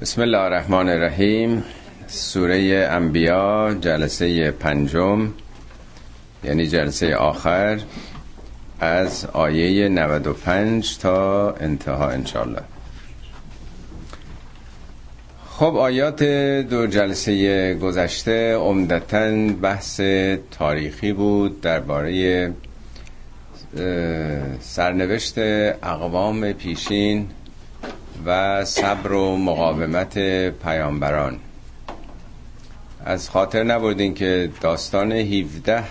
بسم الله الرحمن الرحیم سوره انبیا جلسه پنجم یعنی جلسه آخر از آیه 95 تا انتها انشالله خب آیات دو جلسه گذشته عمدتا بحث تاریخی بود درباره سرنوشت اقوام پیشین و صبر و مقاومت پیامبران. از خاطر نبردین که داستان 17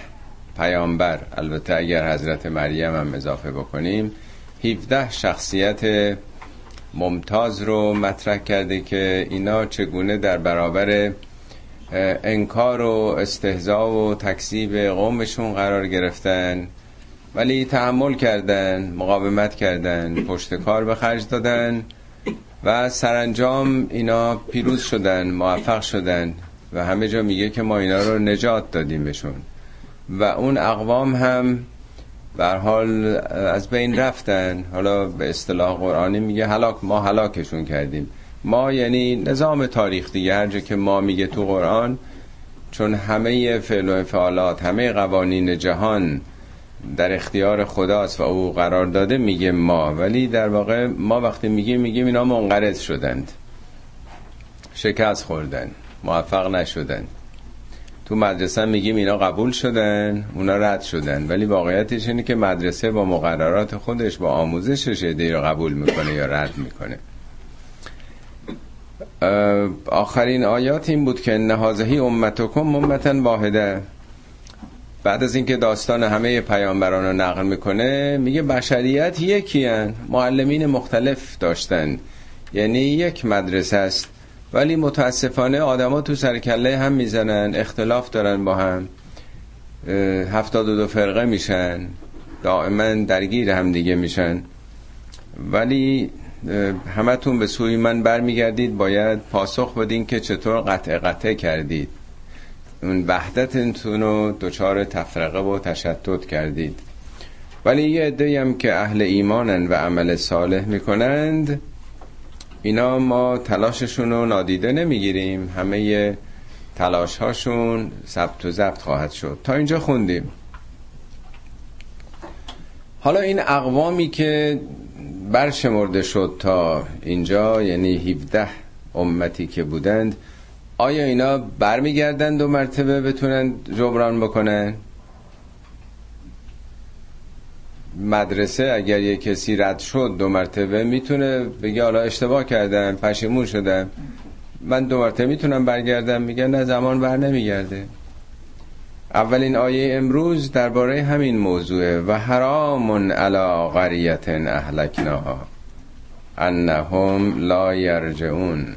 پیامبر البته اگر حضرت مریم هم اضافه بکنیم 17 شخصیت ممتاز رو مطرح کرده که اینا چگونه در برابر انکار و استهزا و تکذیب قومشون قرار گرفتن ولی تحمل کردن مقاومت کردن پشت کار به خرج دادن و سرانجام اینا پیروز شدن موفق شدن و همه جا میگه که ما اینا رو نجات دادیم بهشون. و اون اقوام هم بر حال از بین رفتن. حالا به اصطلاح قرآنی میگه هلاک ما هلاکشون کردیم. ما یعنی نظام تاریخ دیگه هر جا که ما میگه تو قرآن چون همه فعل و انفعالات همه قوانین جهان در اختیار خداست و او قرار داده میگه ما. ولی در واقع ما وقتی میگیم میگیم اینا منقرض شدند. شکست خوردن موفق نشدن. تو مدرسه میگیم اینا قبول شدن اونا رد شدن. ولی واقعیتش اینه که مدرسه با مقررات خودش با آموزشش ایده رو قبول می‌کنه یا رد می‌کنه. آخرین آیات این بود که نهازهی امتکم امتا واحده. بعد از اینکه داستان همه پیامبران رو نقل می‌کنه میگه بشریت یکی. معلمین مختلف داشتن. یعنی یک مدرسه است. ولی متاسفانه آدما تو سرکله هم می‌زنن اختلاف دارن با هم. هفتاد و دو فرقه میشن. دائما درگیر هم دیگه میشن. ولی همتون به سوی من برمیگردید. باید پاسخ بدین که چطور قطع قطع کردید. اون وحدتتون رو دچار تفرقه و تشتت کردید. ولی یه عده هم که اهل ایمانن و عمل صالح می‌کنند اینا ما تلاششون رو نادیده نمی‌گیریم. همه تلاش هاشون ثبت و ضبط خواهد شد. تا اینجا خوندیم. حالا این اقوامی که برشمرده شد تا اینجا یعنی 17 امتی که بودند آیا اینا برمیگردن دو مرتبه بتونن جبران بکنن؟ مدرسه اگر یه کسی رد شد دو مرتبه می‌تونه بگه حالا اشتباه کردم پشیمون شدم. من دو مرتبه می‌تونم برگردم؟ میگه نه زمان بر نمیگرده. اولین آیه امروز درباره همین موضوعه. و حرام علی قریت اهلکناها انهم لا یرجعون.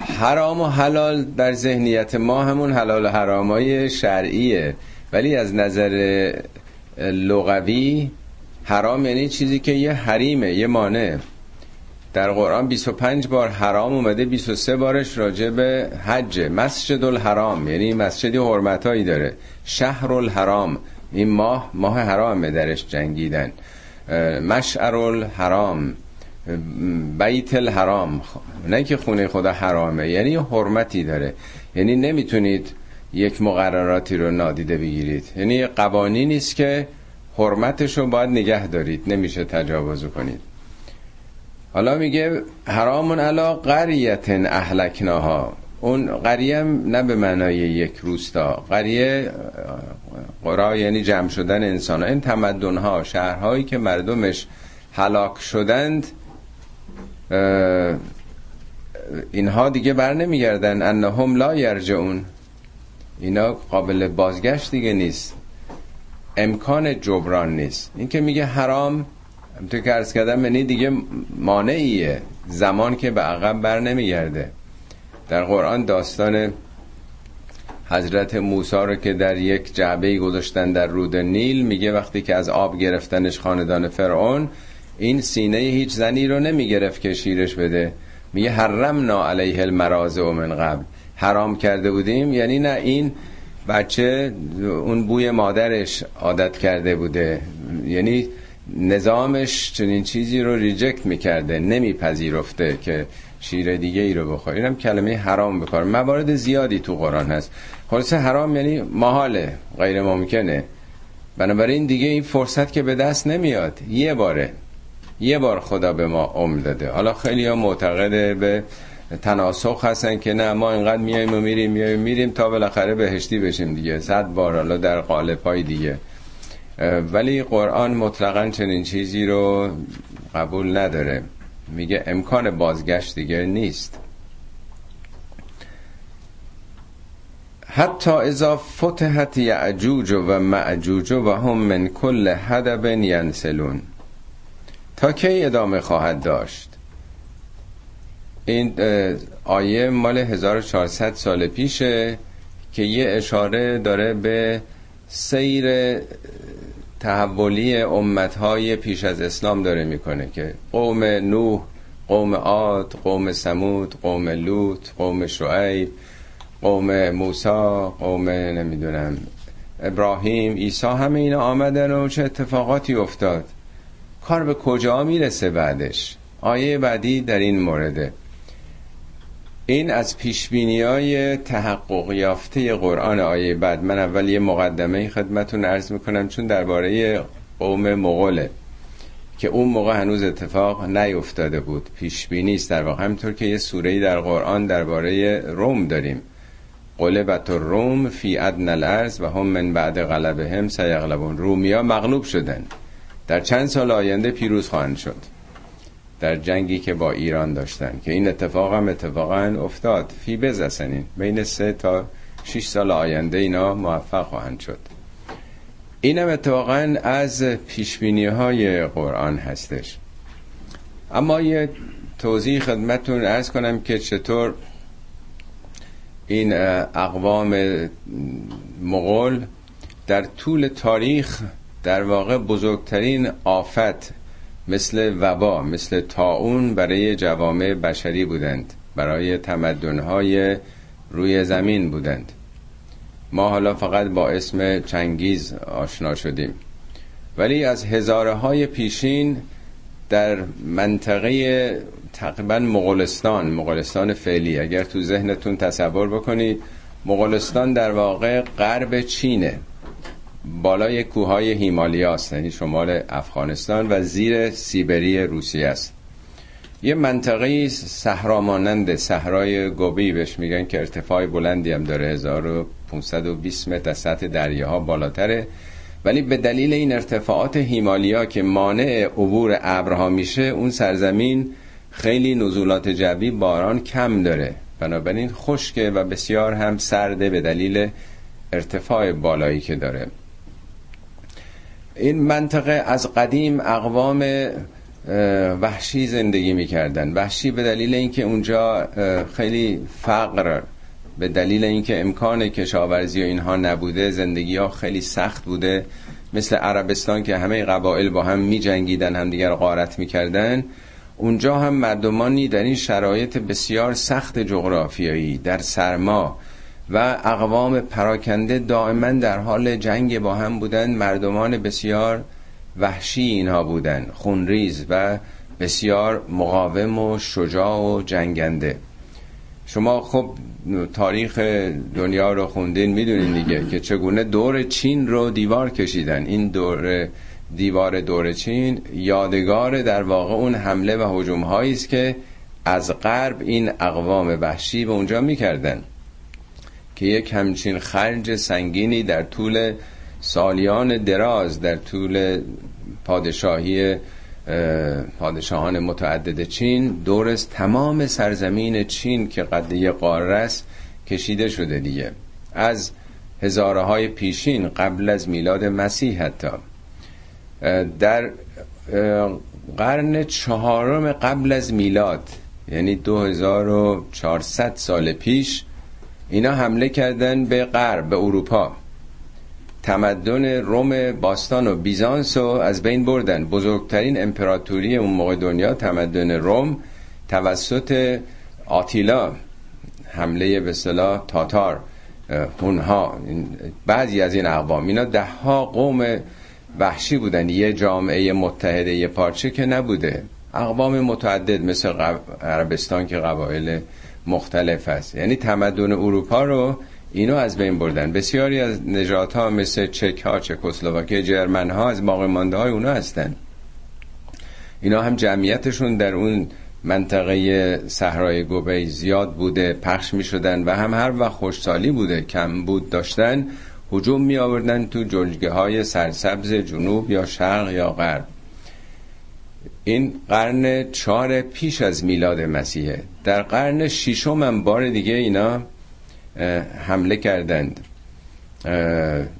حرام و حلال در ذهنیت ما همون حلال و حرامای شرعیه. ولی از نظر لغوی حرام یعنی چیزی که یه حریمه یه مانع. در قرآن 25 بار حرام اومده 23 بارش راجع به حج. مسجد الحرام یعنی مسجدی حرمتایی داره. شهر الحرام این ماه ماه حرامه درش جنگیدن. مشعر الحرام بیت الحرام. نه که خونه خدا حرامه یعنی حرمتی داره. یعنی نمی‌تونید یک مقرراتی رو نادیده بگیرید. یعنی قوانینی نیست که حرمتش رو باید نگه دارید نمیشه تجاوز کنید. حالا میگه حرامون علا قریت اهلکناها. اون قریه نه به معنای یک روستا. قریه قرا یعنی جمع شدن انسان ها این تمدن ها شهرهایی که مردمش هلاک شدند اینها دیگه بر نمیگردن. انهم لا یرجعون. اینا قابل بازگشت دیگه نیست. امکان جبران نیست. این که میگه حرام تو که ارز کردم منی دیگه مانعیه. زمان که به عقب بر نمیگرده. در قرآن داستان حضرت موسی رو که در یک جعبه گذاشتن در رود نیل میگه وقتی که از آب گرفتنش خاندان فرعون این سینه هیچ زنی رو نمی گرفت که شیرش بده. میگه حرمنا علیه المراضع من قبل. حرام کرده بودیم یعنی نه این بچه اون بوی مادرش عادت کرده بوده. یعنی نظامش چنین چیزی رو ریجکت می‌کرده نمیپذیرفته که شیر دیگه ای رو بخوره. اینم کلمه حرام بکار موارد زیادی تو قرآن هست. خلاصه حرام یعنی محاله غیر ممکنه بنابراین دیگه این فرصت که به دست نمیاد. یه باره. یه بار خدا به ما عمر داده. حالا خیلی ها معتقد به تناسخ هستن که نه ما اینقدر میایم و میریم میایم میریم تا بالاخره بهشتی بشیم دیگه. صد بار حالا در قالب های دیگه. ولی قرآن مطلقا چنین چیزی رو قبول نداره. میگه امکان بازگشت دیگه نیست. حتی اذا فتحت یعجوج و معجوج و هم من کل هدب ینسلون. تا کی ادامه خواهد داشت؟ این آیه مال 1400 سال پیشه که یه اشاره داره به سیر تحولی امتهای پیش از اسلام داره می‌کنه که قوم نوح قوم عاد قوم سمود قوم لوط قوم شعیب قوم موسا قوم نمی‌دونم ابراهیم عیسی همه اینا آمدن و چه اتفاقاتی افتاد؟ کار به کجا می‌رسه بعدش؟ آیه بعدی در این مورده. این از پیشبینی های تحقق یافته قرآن آیه بعد. من اول یه مقدمه خدمتون عرض می‌کنم چون درباره قوم مغوله که اون موقع هنوز اتفاق نیفتاده بود. پیشبینی است در واقع. همینطور که یه سوره در قرآن درباره روم داریم. قلبت روم فی ادن الارض و هم من بعد غلبهم سیغلبون. رومیا مغلوب شدن. در چند سال آینده پیروز خواهند شد. در جنگی که با ایران داشتن که این اتفاق هم اتفاقا افتاد. فی بزسنین بین سه تا شش سال آینده اینا موفق خواهند شد. اینم اتفاقا از پیشبینی های قرآن هستش. اما یه توضیح خدمتون ارز کنم که چطور این اقوام مغول در طول تاریخ در واقع بزرگترین آفت مثل وبا مثل تاون برای جوامع بشری بودند. برای تمدنهای روی زمین بودند. ما حالا فقط با اسم چنگیز آشنا شدیم. ولی از هزاره های پیشین در منطقه تقریبا مغولستان مغولستان فعلی اگر تو ذهنتون تصور بکنید مغولستان در واقع غرب چینه. بالای کوههای هیمالیاست یعنی شمال افغانستان و زیر سیبری روسیه است. یه منطقه صحرا مانند صحرای گوبی بهش میگن که ارتفاع بلندی هم داره 1520 متر از سطح دریاها بالاتره. ولی به دلیل این ارتفاعات هیمالیا که مانع عبور ابرها میشه اون سرزمین خیلی نزولات جوی باران کم داره. بنابراین خشکه و بسیار هم سرده به دلیل ارتفاع بالایی که داره. این منطقه از قدیم اقوام وحشی زندگی می‌کردن. وحشی به دلیل اینکه اونجا خیلی فقر به دلیل اینکه امکان کشاورزی و اینها نبوده زندگی ها خیلی سخت بوده. مثل عربستان که همه قبایل با هم می جنگیدن هم دیگر غارت می‌کردن. اونجا هم مردمانی در این شرایط بسیار سخت جغرافیایی در سرما و اقوام پراکنده دائما در حال جنگ با هم بودن مردمان بسیار وحشی اینها بودن خونریز و بسیار مقاوم و شجاع و جنگنده. شما خب تاریخ دنیا رو خوندین می‌دونین دیگه که چگونه دور چین رو دیوار کشیدن. این دور دیوار دور چین یادگار در واقع اون حمله و حجوم است که از غرب این اقوام وحشی به اونجا می‌کردن. که یک همچین خرج سنگینی در طول سالیان دراز در طول پادشاهی پادشاهان متعدد چین دور تمام سرزمین چین که قده قاره است کشیده شده دیگه. از هزاره های پیشین قبل از میلاد مسیح حتی. در قرن چهارم قبل از میلاد یعنی 2400 سال پیش اینا حمله کردن به غرب به اروپا. تمدن روم باستان و بیزانس رو از بین بردن. بزرگترین امپراتوری اون موقع دنیا تمدن روم توسط آتیلا حمله به صلاح تاتار. اونها بعضی از این اقوام. اینا ده ها قوم وحشی بودن. یه جامعه متحده یه پارچه که نبوده. اقوام متعدد مثل عربستان که قبایل مختلف است. یعنی تمدن اروپا رو اینو از بین بردن. بسیاری از نجات ها مثل چک ها چکسلواکی جرمن ها از باقی مانده های اونا هستن. اینا هم جمعیتشون در اون منطقه صحرای گوبی زیاد بوده پخش می شدن و هم هر وقت خوشسالی بوده کم بود داشتن حجوم می آوردن تو جلگه های سرسبز جنوب یا شرق یا غرب. این قرن چهار پیش از میلاد مسیحه در قرن ششم هم بار دیگه اینا حمله کردند.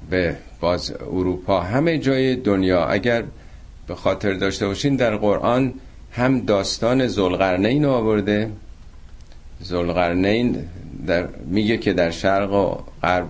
به باز اروپا. همه جای دنیا. اگر به خاطر داشته باشین در قرآن هم داستان زلقرنین آورده. زلقرنین در میگه که در شرق و غرب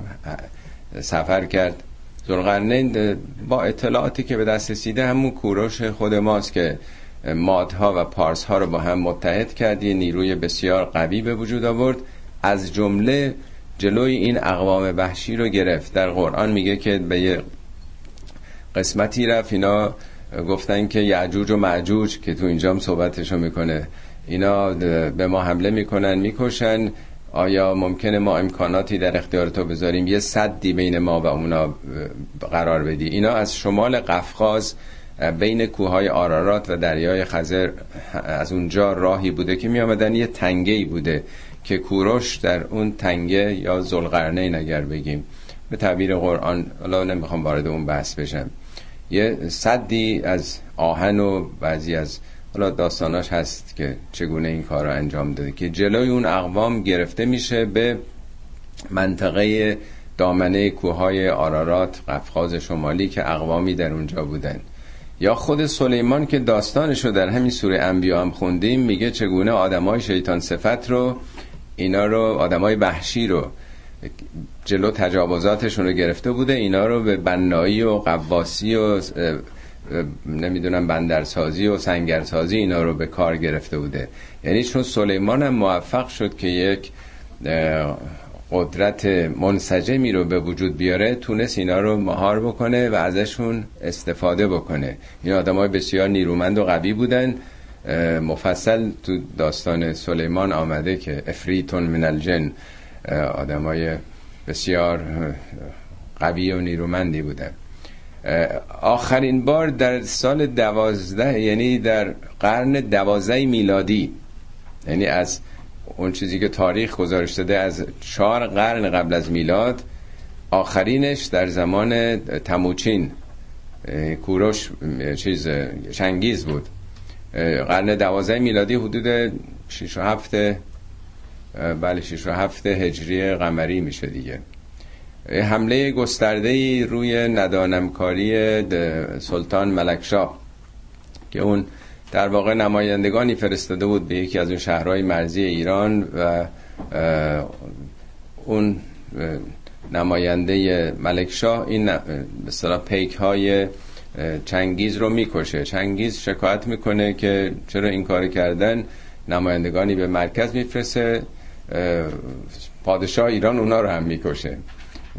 سفر کرد. زلقرنین با اطلاعاتی که به دست رسیده همون کوروش خود ماست که مادها و پارس ها رو با هم متحد کرد یه نیروی بسیار قوی به وجود آورد. از جمله جلوی این اقوام وحشی رو گرفت. در قرآن میگه که به یه قسمتی رفت. اینا گفتن که یعجوج و معجوج که تو اینجام صحبتشو می‌کنه. اینا به ما حمله می‌کنن می‌کشن. آیا ممکنه ما امکاناتی در اختیار تو بذاریم؟ یه صدی بین ما و اونا قرار بدی. اینا از شمال قفقاز بین کوههای آرارات و دریای خزر از اونجا راهی بوده که می آمدن یه تنگه بوده که کوروش در اون تنگه یا زلقرنه اگر بگیم به تعبیر قرآن حالا نمی‌خوام وارد اون بحث بشم. یه صدی از آهن و بعضی از حالا داستاناش هست که چگونه این کار رو انجام داده که جلوی اون اقوام گرفته میشه به منطقه دامنه کوههای آرارات قفقاز شمالی که اقوامی در اونجا بودن. یا خود سلیمان که داستانش رو در همین سوره انبیا هم خوندیم میگه چگونه آدمای شیطان صفت رو اینا رو آدمای وحشی رو جلو تجاوزاتشون رو گرفته بوده اینا رو به بنایی و قواسی و نمی‌دونم بندرسازی و سنگرسازی اینا رو به کار گرفته بوده. یعنی چون سلیمان هم موفق شد که یک قدرت منسجمی رو به وجود بیاره تونست اینا رو مهار بکنه و ازشون استفاده بکنه. این آدم های بسیار نیرومند و قوی بودن. مفصل تو داستان سلیمان آمده که افریتون من الجن. آدم های بسیار قوی و نیرومندی بودن. آخرین بار در سال دوازده یعنی در قرن دوازده میلادی یعنی از اون چیزی که تاریخ گزارش داده از چهار قرن قبل از میلاد آخرینش در زمان تموچین کوروش چیز شنگیز بود. قرن دوازده میلادی حدود 6 و هفته بله 6 و هفته هجری قمری میشه دیگه. حمله گسترده روی ندانمکاری سلطان ملکشاه که اون در واقع نمایندگانی فرستاده بود به یکی از اون شهرهای مرزی ایران و اون نماینده ملکشاه این به پیک های چنگیز رو می‌کشه. چنگیز شکایت می‌کنه که چرا این کار کردن؟ نمایندگانی به مرکز میفرسته پادشاه ایران اونا رو هم می‌کشه.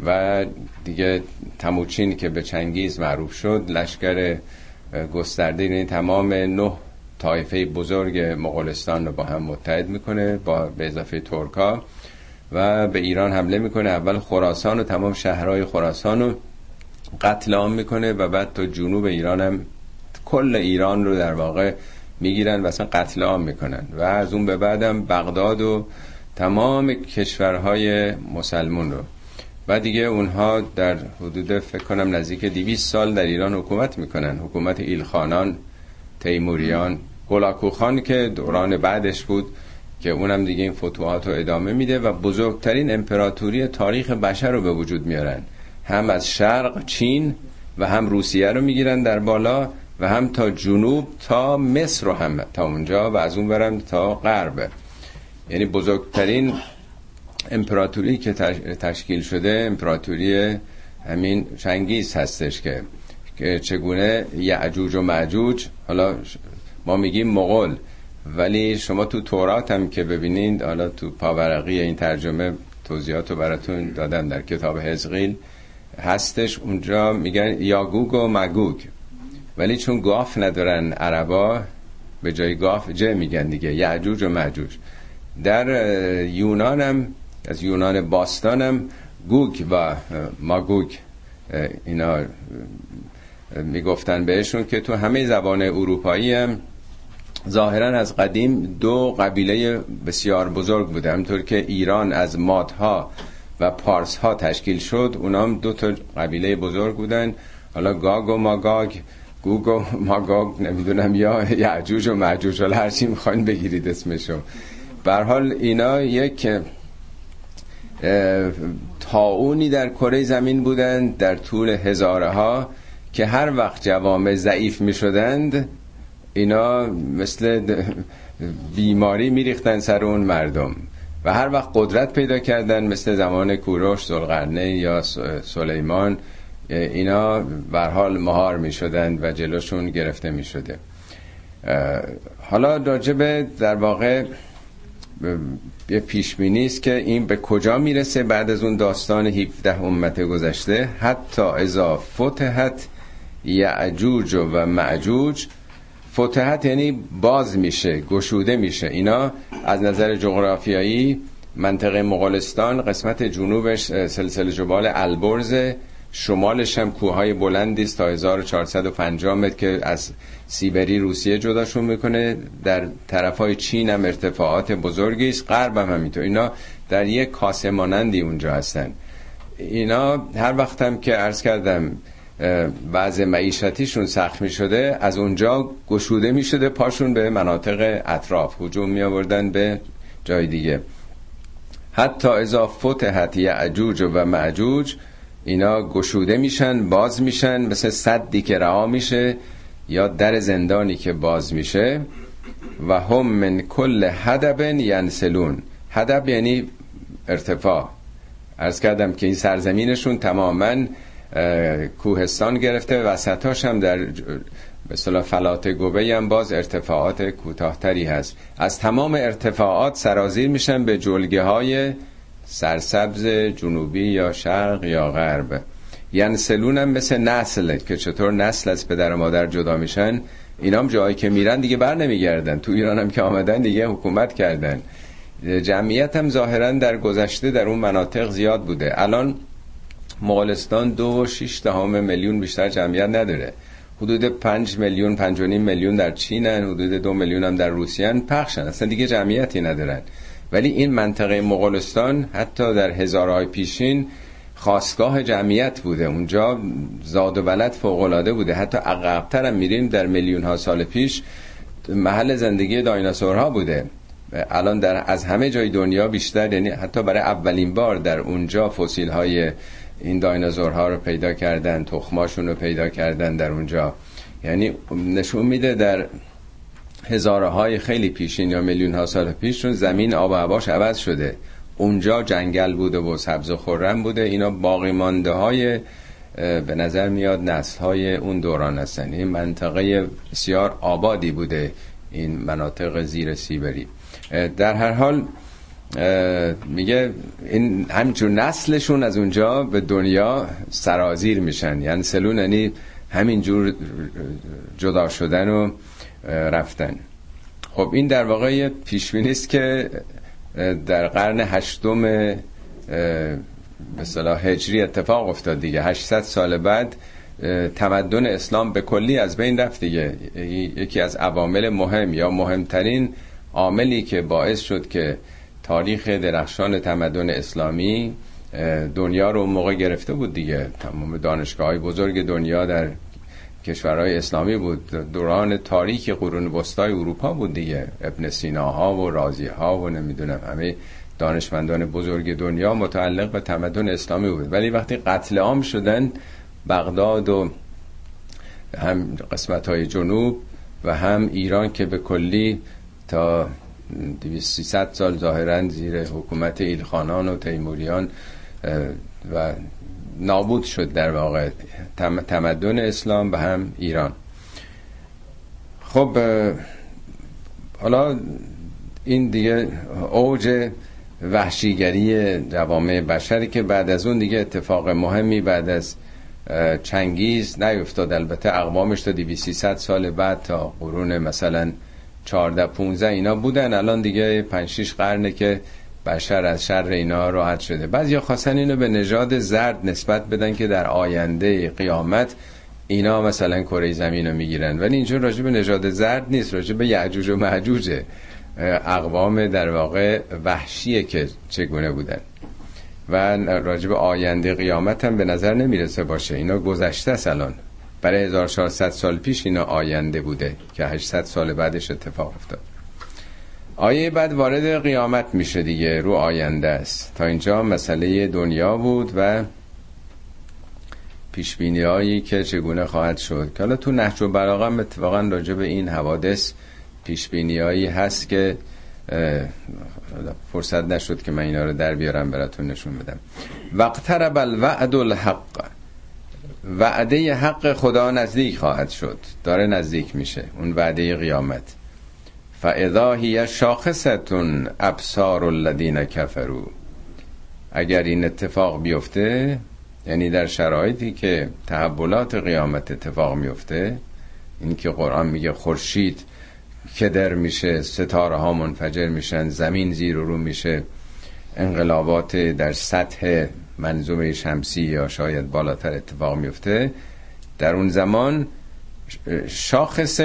و دیگه تموچین که به چنگیز معروف شد لشکر گسترده این تمام نه طایفه بزرگ مغولستان رو با هم متحد می‌کنه با به اضافه ترکا و به ایران حمله می‌کنه. اول خراسان و تمام شهرهای خراسان رو قتل عام می‌کنه و بعد تا جنوب ایران هم کل ایران رو در واقع می‌گیرن و اصلا قتل عام می‌کنن. و از اون به بعدم بغداد و تمام کشورهای مسلمون رو. و دیگه اونها در حدود فکر کنم نزدیک 200 سال در ایران حکومت می‌کنن. حکومت ایلخانان تیموریان گلاکوخان که دوران بعدش بود که اونم دیگه این فتوحات رو ادامه میده و بزرگترین امپراتوری تاریخ بشر رو به وجود میارن. هم از شرق چین و هم روسیه رو می‌گیرن در بالا و هم تا جنوب تا مصر رو هم تا اونجا و از اون برم تا غرب. یعنی بزرگترین امپراتوری که تشکیل شده امپراتوری همین چنگیز هستش که که چگونه یعجوج و معجوج حالا ما میگیم مغول. ولی شما تو تورات هم که ببینید حالا تو پاورقی این ترجمه توضیحات رو براتون دادم در کتاب حزقیل هستش. اونجا میگن یاگوگ و مگوگ. ولی چون گاف ندارن عربا به جای گاف جه میگن دیگه یعجوج و معجوج. در یونانم از یونان باستانم گوگ و ماگوگ اینا می‌گفتن بهشون که تو همه زبان اروپایی هم ظاهرا از قدیم دو قبیله بسیار بزرگ بوده. همطور که ایران از مادها و پارس ها تشکیل شد اونام دو تا قبیله بزرگ بودن. حالا گاگ و ماگاگ گوگ و ماگاگ نمی‌دونم یا یعجوج و معجوج هرچی می‌خواین بگیرید اسمشو. حال اینا یک تاونی در کره زمین بودند در طول هزاره ها که هر وقت جوامع ضعیف می شدند اینا مثل بیماری میریختن سر اون مردم و هر وقت قدرت پیدا کردن مثل زمان کوروش زلقرنه یا سلیمان اینا حال مهار می شدند و جلوشون گرفته می شده حالا راجبه در واقع یه پیشبینی است که این به کجا می‌رسه بعد از اون داستان 17 امت گذشته؟ حتی اذا فتحت یعجوج و معجوج. فتحت یعنی باز میشه گشوده میشه. اینا از نظر جغرافیایی منطقه مغولستان قسمت جنوبش سلسله جبال البرز. شمالش هم کوههای بلندی است تا 1450 متر که از سیبری روسیه جداشون می‌کنه. در طرف های چین هم ارتفاعات بزرگی است. غرب هم همینطور. اینا در یک کاسه مانندی اونجا هستن. اینا هر وقت هم که عرض کردم وضع معیشتیشون سخت می شده از اونجا گشوده می شده پاشون به مناطق اطراف. هجوم می آوردن به جای دیگه. حتی اذا فتحت یعجوج و معجوج اینا گشوده میشن باز میشن مثل صدی که رها میشه یا در زندانی که باز میشه. و هم من کل هدب ینسلون. هدب یعنی ارتفاع. ارز کردم که این سرزمینشون تماما کوهستان گرفته وسطاش هم در مثلا فلات گوبه هم باز ارتفاعات کوتاهتری هست. از تمام ارتفاعات سرازیر میشن به جلگه های سرسبز جنوبی یا شرق یا غرب. یعنی سلون هم مثل نسل که چطور نسل از پدر و مادر جدا میشن اینام جایی که میرن دیگه بر نمیگردن. تو ایران هم که آمدن دیگه حکومت کردن. جمعیت هم ظاهرا در گذشته در اون مناطق زیاد بوده. الان مغولستان دو شیش دهم میلیون بیشتر جمعیت نداره. حدود پنج میلیون پنج و نیم میلیون در چینن حدود دو میلیون هم در روسیه پخشن. اصلا دیگه جمعیتی ندارن. ولی این منطقه مغولستان حتی در هزارهای پیشین خواستگاه جمعیت بوده. اونجا زاد و ولد فوقلاده بوده. حتی عقبتر هم میریم در میلیون ها سال پیش محل زندگی دایناسورها بوده. الان در از همه جای دنیا بیشتر یعنی حتی برای اولین بار در اونجا فسیل های این دایناسورها رو پیدا کردن تخماشون رو پیدا کردن در اونجا. یعنی نشون میده در هزاره های خیلی پیشین یا میلیون ها سال پیشون زمین آب و هواش عوض شده. اونجا جنگل بوده و سبز و خورم بوده. اینا باقی مانده های به نظر میاد نسل های اون دوران هستن. این منطقه بسیار آبادی بوده این مناطق زیر سیبری. در هر حال میگه این همچون نسلشون از اونجا به دنیا سرازیر میشن. یعنی سلون یعنی همینجور جدا شدن و رفتن. خب این در واقع پیشبینی است که در قرن هشتم به صلاح هجری اتفاق افتاد دیگه. 800 سال بعد تمدن اسلام به کلی از بین رفت دیگه. یکی از عوامل مهم یا مهمترین عاملی که باعث شد که تاریخ درخشان تمدن اسلامی دنیا رو موقع گرفته بود دیگه. تمام دانشگاه های بزرگ دنیا در کشورهای اسلامی بود. دوران تاریک قرون وسطای اروپا بود دیگه. ابن سیناها و رازی ها و نمی‌دونم همه دانشمندان بزرگ دنیا متعلق به تمدن اسلامی بود. ولی وقتی قتل عام شدن بغداد و هم قسمت های جنوب و هم ایران که به کلی تا 300 سال ظاهرا زیر حکومت ایلخانان و تیموریان و نابود شد در واقع تمدن اسلام و هم ایران. خب حالا این دیگه اوج وحشیگری جوامع بشری که بعد از اون دیگه اتفاق مهمی بعد از چنگیز نیفتاد. البته اقوامش تا 200 سال بعد تا قرون مثلا 14 15 اینا بودن. الان دیگه 5 6 قرنه که بشر از شر اینا راحت شده. بعضیا خواستن اینو به نژاد زرد نسبت بدن که در آینده قیامت اینا مثلا کره زمین رو می‌گیرن. ولی اینجور راجع به نژاد زرد نیست راجع به یعجوج و معجوجه اقوام در واقع وحشیه که چگونه بودن. و راجب آینده قیامت هم به نظر نمی‌رسه باشه. اینا گذشته است الان. برای 1400 سال پیش اینا آینده بوده که 800 سال بعدش اتفاق افتاد. آیه بعد وارد قیامت میشه دیگه رو آینده است. تا اینجا مسئله دنیا بود و پیش هایی که چگونه خواهد شد. که حالا تو نهج و بلاغه اتفاقا راجع به این حوادث پیش هایی هست که فرصت نشد که من اینا رو در بیارم براتون نشون بدم. وقترب الوعد الحق. وعده حق خدا نزدیک خواهد شد. داره نزدیک میشه. اون وعده قیامت. فاذا هی شاخصتون ابصار الذین کفروا اگر این اتفاق بیفته یعنی در شرایطی که تحولات قیامت اتفاق میفته این که قرآن میگه خورشید کدر میشه ستاره ها منفجر میشن زمین زیر و رو میشه انقلابات در سطح منظومه شمسی یا شاید بالاتر اتفاق میفته در اون زمان شاخص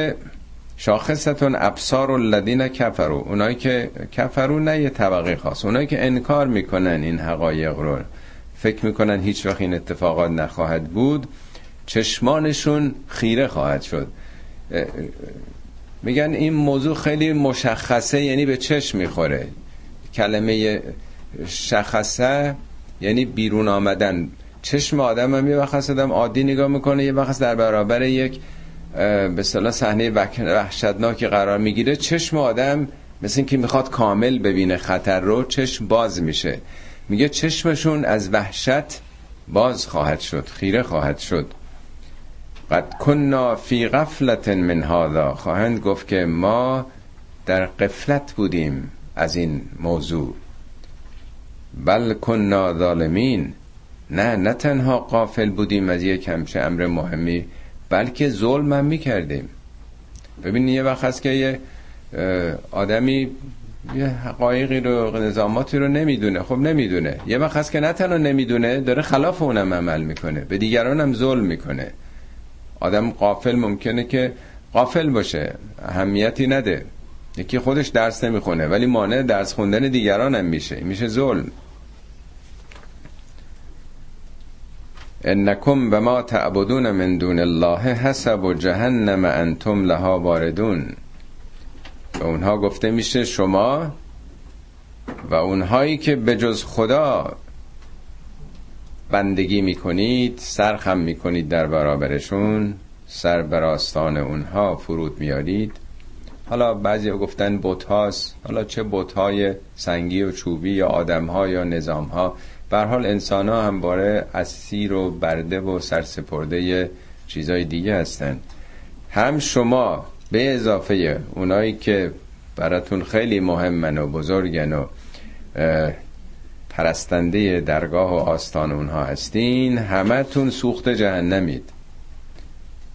شاخصتون ابصار الذین کفرو اونایی که کفرو نه یه طبقه خاص. اونایی که انکار می‌کنن این حقایق رو. فکر می‌کنن هیچ وقت این اتفاقات نخواهد بود. چشمانشون خیره خواهد شد. میگن این موضوع خیلی مشخصه یعنی به چشم می‌خوره. کلمه شخصه یعنی بیرون آمدن. چشم آدم هم یه وقت آدم عادی نگاه می‌کنه یه وقت در برابر یک به صلاح صحنه وحشتناکی قرار می‌گیره. چشم آدم مثل اینکه می‌خواد کامل ببینه خطر رو چشم باز میشه. میگه چشمشون از وحشت باز خواهد شد خیره خواهد شد. قد کننا فی غفلت من هذا. خواهند گفت که ما در قفلت بودیم از این موضوع. بل کننا ظالمین. نه نه تنها قافل بودیم از یک همچه امر مهمی. بلکه ظلم هم می‌کردیم. ببین یه وقت هست که یه آدمی یه حقایقی رو نظاماتی رو نمی‌دونه. خب نمی‌دونه. یه وقت هست که نه تنها نمی‌دونه داره خلاف اونم عمل می‌کنه. به دیگران هم ظلم می‌کنه. آدم قافل ممکنه که قافل باشه. اهمیتی نده. یکی خودش درس نمی‌خونه ولی مانع درس خوندن دیگران هم میشه. میشه ظلم. انکم به ما تعبدون من دون الله حسب و جهنم انتم لها واردون. به اونها گفته میشه شما و اونهایی که به جز خدا بندگی می‌کنید سرخم می‌کنید در برابرشون سر براستان اونها فرود میارید حالا بعضی گفتن بوت حالا چه بوت سنگی و چوبی یا آدم ها یا نظام ها بر حال انسان ها هم باره اسیر و برده و سرسپرده چیزای دیگه هستن هم شما به اضافه اونایی که براتون خیلی مهمن و بزرگن و پرستنده درگاه و آستان اونها هستین همتون سوخت جهنمید.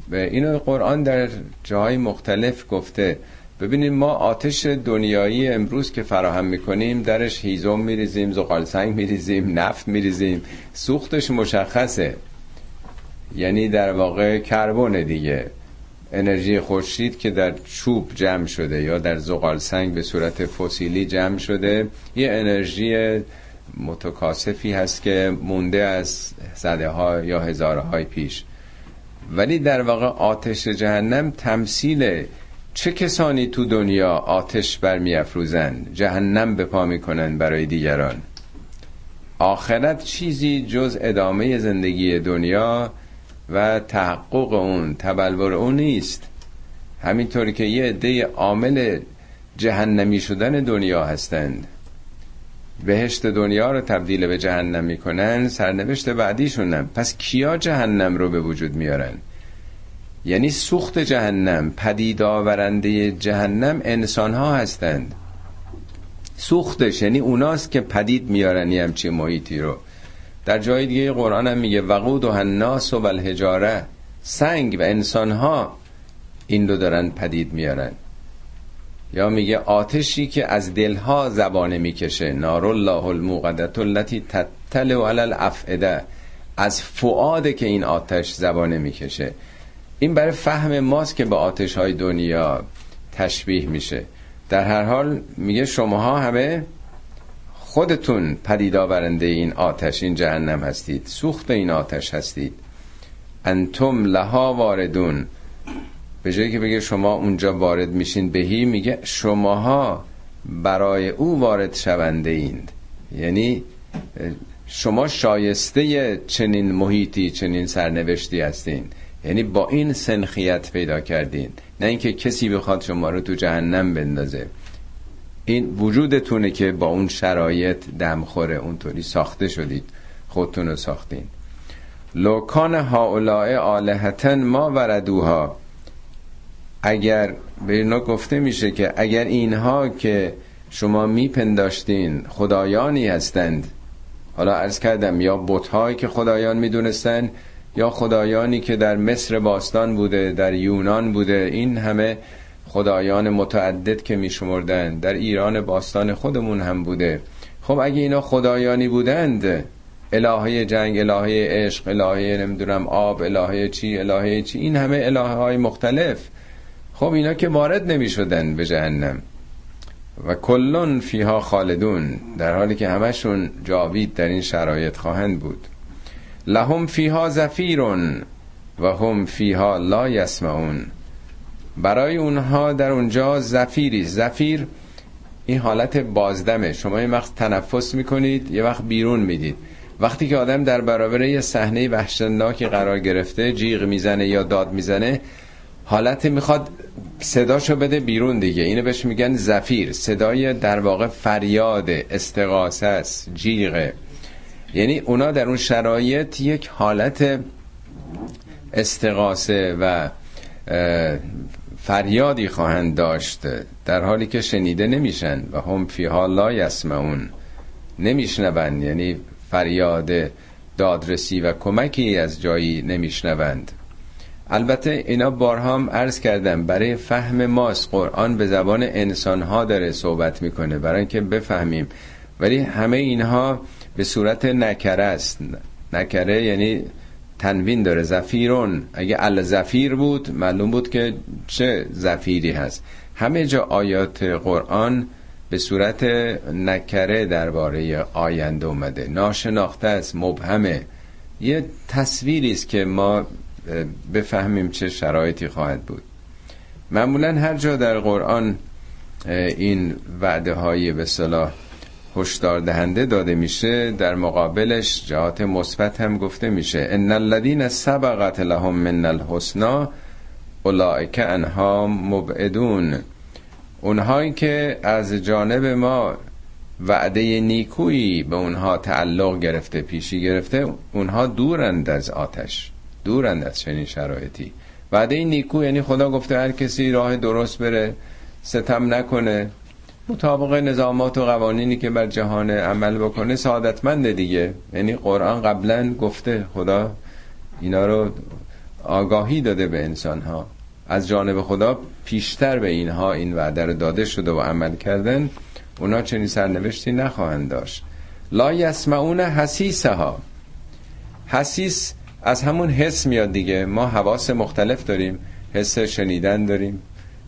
به اینو قرآن در جاهای مختلف گفته ببینید ما آتش دنیایی امروز که فراهم می‌کنیم درش هیزم میریزیم زغال سنگ میریزیم نفت میریزیم. سوختش مشخصه. یعنی در واقع کربن دیگه. انرژی خورشید که در چوب جمع شده یا در زغال سنگ به صورت فسیلی جمع شده یه انرژی متکاسفی هست که مونده از زده ها یا هزاره های پیش. ولی در واقع آتش جهنم تمثیل چه کسانی تو دنیا آتش برمیافروزن جهنم به پا می‌کنن برای دیگران؟ آخرت چیزی جز ادامه زندگی دنیا و تحقق اون تبلور اون نیست. همینطوری که یه عده عامل جهنمی شدن دنیا هستند. بهشت دنیا رو تبدیل به جهنم می‌کنن سرنوشت بعدیشونن پس کیا جهنم رو به وجود میارن؟ یعنی سوخت جهنم پدید آورنده جهنم انسان ها هستند. سوختش یعنی اوناست که پدید میارن یه همچی محیطی رو. در جای دیگه قرآن هم میگه وقود و الناس و الحجاره سنگ و انسان ها این رو دارن پدید میارن. یا میگه آتشی که از دلها زبانه می‌کشه. نار الله الموقدت التي تطلع علی از فعاده که این آتش زبانه می‌کشه. این برای فهم ماست که به آتش های دنیا تشبیه میشه. در هر حال میگه شماها همه خودتون پدید آورنده این آتش این جهنم هستید سوخت این آتش هستید. انتم لها واردون. به جایی که بگه شما اونجا وارد میشین بهی میگه شماها برای او وارد شونده ایند یعنی شما شایسته چنین محیطی چنین سرنوشتی هستین. یعنی با این سنخیت پیدا کردین. نه اینکه کسی بخواد شما رو تو جهنم بندازه. این وجودتونه که با اون شرایط دمخوره اونطوری ساخته شدید خودتون رو ساختین. لوکان هاولائه آلهتن ما وردوها. اگر به اینا گفته میشه که اگر اینها که شما میپنداشتین خدایانی هستند حالا عرض کردم یا بتهایی که خدایان می‌دونستن یا خدایانی که در مصر باستان بوده در یونان بوده این همه خدایان متعدد که میشمردن. در ایران باستان خودمون هم بوده. خب اگه اینا خدایانی بودند الهه جنگ الهه عشق الهه نمی‌دونم آب الهه چی الهه چی این همه الهه های مختلف. خب اینا که وارد نمی شدن به جهنم. و کلون فیها خالدون. در حالی که همشون جاوید در این شرایط خواهند بود. لهم فیها زفیرون و هم فیها لا یسمعون. برای اونها در اونجا زفیری زفیر این حالت بازدمه. شما یه وقت تنفس می‌کنید یه وقت بیرون می‌دید. وقتی که آدم در برابر یه صحنه وحشتناکی قرار گرفته جیغ می‌زنه یا داد می‌زنه حالت می‌خواد صداشو بده بیرون دیگه. اینو بهش میگن زفیر. صدای در واقع فریاد استغاثه است جیغه یعنی اونا در اون شرایط یک حالت استغاثه و فریادی خواهند داشت در حالی که شنیده نمیشن و هم فی حال لا یسمعون نمیشنوند یعنی فریاد دادرسی و کمکی از جایی نمیشنوند. البته اینا بارها هم عرض کردم برای فهم ماست قرآن به زبان انسانها داره صحبت می‌کنه برای اینکه بفهمیم. ولی همه اینها به صورت نکره است. نکره یعنی تنوین داره. زفیرون. اگه ال زفیر بود معلوم بود که چه زفیری هست. همه جا آیات قرآن به صورت نکره درباره آینده اومده. ناشناخته است مبهمه. یه تصویری است که ما بفهمیم چه شرایطی خواهد بود. معمولا هر جا در قرآن این وعده های به صلاح هشدار دهنده داده میشه در مقابلش جهات مثبت هم گفته میشه. ان الذين سبقت لهم من الحسنا اولئک انها مبعدون. اونهایی که از جانب ما وعده نیکویی به اونها تعلق گرفته پیشی گرفته اونها دورند از آتش دورند از چنین شرایطی. وعده نیکو یعنی خدا گفته هر کسی راه درست بره ستم نکنه. مطابق نظامات و قوانینی که بر جهان عمل بکنه سعادتمنده دیگه. یعنی قرآن قبلا گفته خدا اینا رو آگاهی داده به انسان ها از جانب خدا پیشتر به اینها این وعده رو داده شده و عمل کردن اونا چنین سرنوشتی نخواهند داشت. لا یسمعون حسیسه ها حسیس از همون حس میاد دیگه. ما حواس مختلف داریم حس شنیدن داریم.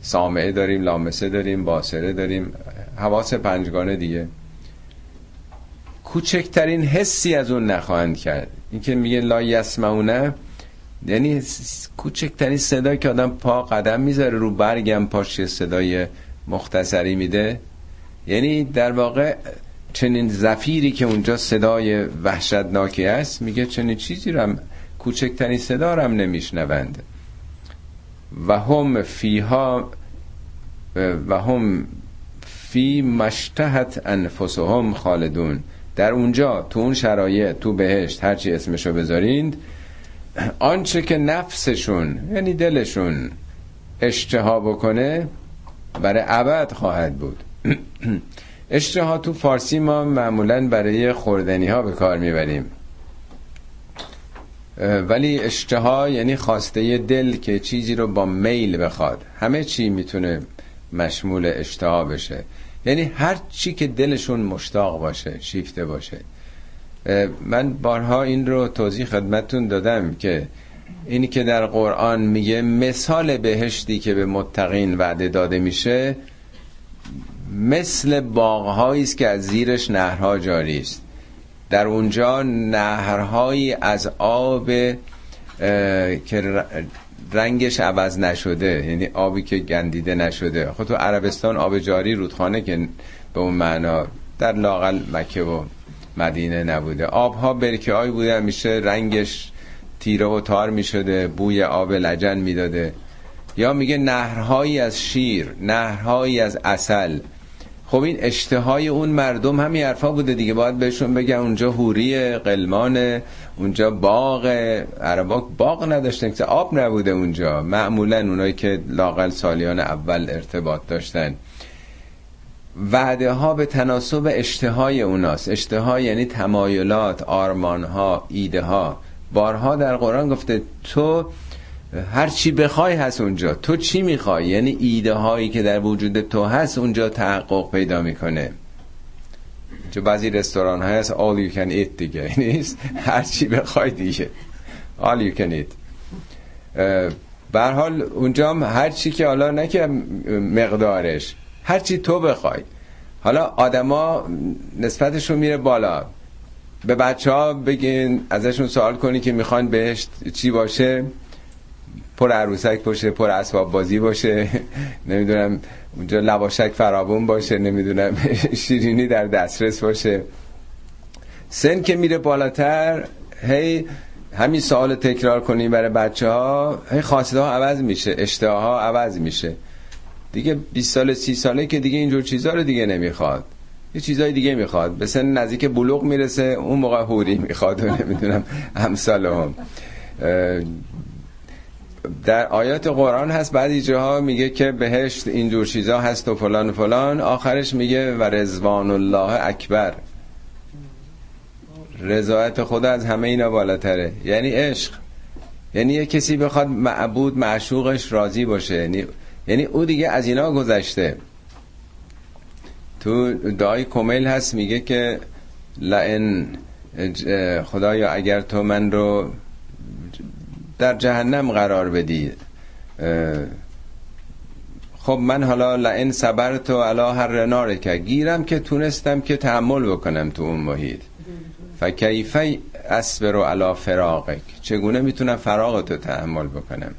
سامعه داریم لامسه داریم باسره داریم. حواس پنجگانه دیگه. کوچکترین حسی از اون نخواهند کرد. این که میگه لا یسمعونه یعنی کوچکترین صدا که آدم پا قدم می‌ذاره رو برگم پاش صدای مختصری میده. یعنی در واقع چنین زفیری که اونجا صدای وحشتناکی است میگه چنین چیزی رو هم کوچکترین صدا رو هم نمیشنوند. و هم فیها و هم فی مشتهت انفسهم خالدون. در اونجا تو اون شرایط تو بهشت هرچی اسمشو بذارید آنچه که نفسشون یعنی دلشون اشتها بکنه برای ابد خواهد بود. اشتها تو فارسی ما معمولا برای خوردنی ها به کار می‌بریم. ولی اشتها یعنی خواسته دل که چیزی رو با میل بخواد. همه چی می‌تونه مشمول اشتها بشه. یعنی هر چی که دلشون مشتاق باشه شیفته باشه. من بارها این رو توضیح خدمتون دادم که اینی که در قرآن میگه مثال بهشتی که به متقین وعده داده میشه مثل باغهایی است که از زیرش نهرها جاری است در اونجا نهرهایی از آب که رنگش عوض نشده یعنی آبی که گندیده نشده. خود تو عربستان آب جاری رودخانه که به اون معنا در لاقل مکه و مدینه نبوده. آبها برکه هایی بوده میشه رنگش تیره و تار می‌شده بوی آب لجن می‌داده. یا میگه نهرهایی از شیر نهرهایی از اصل خب این اشتهای اون مردم همین حرفا بوده دیگه. باید بهشون بگن اونجا هوری قلمان اونجا باغ. عربا باغ نداشتن که آب نبوده اونجا. معمولا اونایی که لاقل سالیان اول ارتباط داشتن. وعده ها به تناسب اشتهای اوناست. اشتها یعنی تمایلات آرمان ها ایده ها بارها در قرآن گفته تو هر چی بخوای هست اونجا. تو چی می‌خوای؟ یعنی ایده هایی که در وجود تو هست اونجا تحقق پیدا می‌کنه. چون بعضی رستوران های هست all you can eat دیگه. نیست؟ هر چی بخوای دیگه. all you can eat. حال اونجا هم هر چی که حالا نه که مقدارش هر چی تو بخوای. حالا آدما نسبتشون میره بالا. به بچه ها بگین ازشون سوال کنی که می‌خوان بهشت چی باشه. پر عروسک باشه پر اسباب بازی باشه. نمی‌دونم اونجا لواشک فرابون باشه نمی‌دونم شیرینی در دسترس باشه. سن که میره بالاتر هی همین سوال تکرار کنیم برای بچه ها هی خواسته ها عوض میشه اشتها ها عوض میشه. دیگه 20 سال 30 ساله که دیگه اینجور چیزها رو دیگه نمی‌خواد. یه چیزای دیگه می‌خواد. به سن نزدیک بلوغ می‌رسه اون موقع هوری می‌خواد و نمی‌دونم همسال هم. در آیات قرآن هست بعضی جاها میگه که بهشت اینجور چیزا هست و فلان فلان. آخرش میگه و رزوان الله اکبر. رضایت خدا از همه اینا بالاتره. یعنی عشق. یعنی یه کسی بخواد معبود معشوقش راضی باشه. یعنی یعنی او دیگه از اینا گذشته. تو دعای کمیل هست میگه که لئن خدایا اگر تو من رو در جهنم قرار بدی خب من حالا لئن صبرت و علا هر ناره که گیرم که تونستم که تحمل بکنم تو اون محیط. فکیفه اسبر و علا فراقک چگونه می‌تونم فراغتو تحمل بکنم؟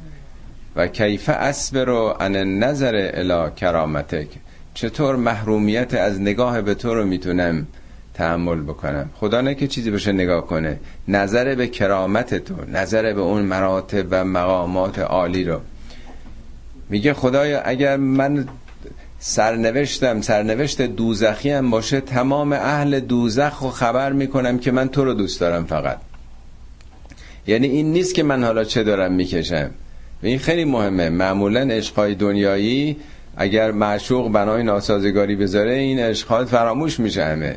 و کیفه اسبر و ان نظر الا کرامتک چطور محرومیت از نگاه به تو رو می‌تونم تحمل بکنم. خدا نه که چیزی بشه نگاه کنه. نظر به کرامت تو نظر به اون مراتب و مقامات عالی رو. میگه خدایا اگر من سرنوشتم سرنوشت دوزخی هم باشه تمام اهل دوزخ رو خبر می‌کنم که من تو رو دوست دارم فقط. یعنی این نیست که من حالا چه دارم می‌کشم. این خیلی مهمه. معمولا عشقهای دنیایی اگر معشوق بنای ناسازگاری بذاره این عشقات فراموش میشه همه.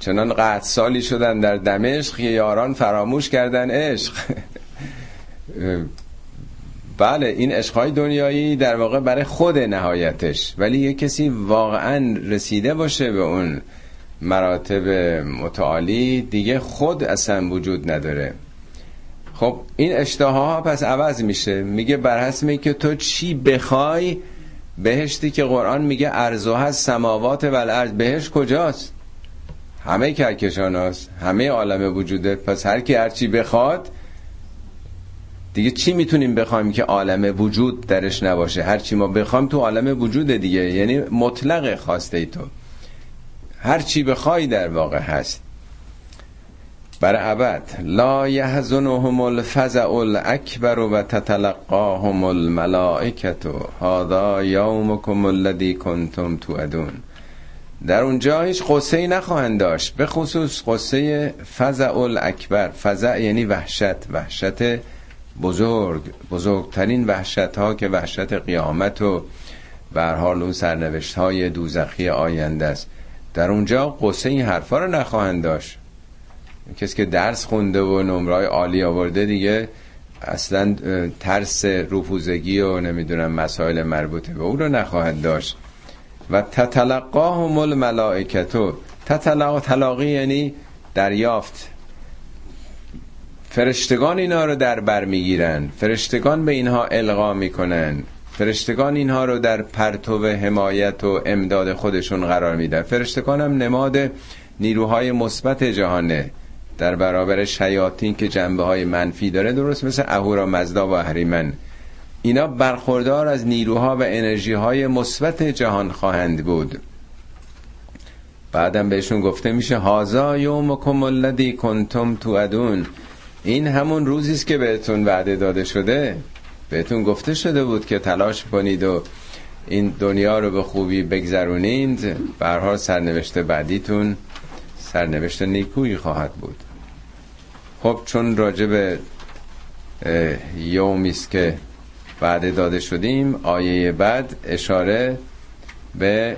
چنان قطع سالی شدن در دمشق یاران فراموش کردن عشق. بله این عشقهای دنیایی در واقع برای خود نهایتش. ولی یه کسی واقعا رسیده باشه به اون مراتب متعالی دیگه خود اصلا وجود نداره. خب این اشتها پس عوض میشه. میگه بر حسب که تو چی بخوای بهشتی که قرآن میگه ارزو هست سماوات و الارض. بهش کجاست؟ همه کهکشان هست همه عالم وجوده. پس هر کی هرچی بخواد دیگه چی می‌تونیم بخوایم که عالم وجود درش نباشه؟ هر چی ما بخوایم تو عالم وجود دیگه. یعنی مطلق خواسته ای تو. هر چی بخوای در واقع هست. بر ابد لا یحزنهم الفزع الاکبر و تتلقاهم الملائکه هذا یومکم الذی کنتم توعدون. در اونجا هیچ قصه ای نخواهند داشت به خصوص قصه فزع الاکبر فزع یعنی وحشت وحشت بزرگ بزرگترین وحشت ها که وحشت قیامت و به حال اون سرنوشت های دوزخی آینده است. در اونجا قصه این حرفا رو نخواهند داشت. کسی که درس خونده و نمرای عالی آورده دیگه اصلا ترس رفوزگی و نمی‌دونم مسائل مربوطه به او رو نخواهد داشت. و تتلقاهم الملائکتو. تتلقا تلاقی یعنی دریافت. فرشتگان اینا رو در بر می‌گیرن. فرشتگان به اینها القا می‌کنن. فرشتگان اینها رو در پرتو حمایت و امداد خودشون قرار میدن. فرشتگان هم نماد نیروهای مثبت جهانه. در برابر شیاطین که جنبه های منفی داره درست مثل اهورا مزدا و اهریمن. اینا برخوردار از نیروها و انرژی های مثبت جهان خواهند بود. بعدم بهشون گفته میشه هازا یومکم الذی کنتم توعدون. این همون روزی است که بهتون وعده داده شده. بهتون گفته شده بود که تلاش کنید و این دنیا رو به خوبی بگذرونید. برها سرنوشت بعدیتون سرنوشت نیکویی خواهد بود. خب چون راجع به یومی است که وعده داده شدیم آیه بعد اشاره به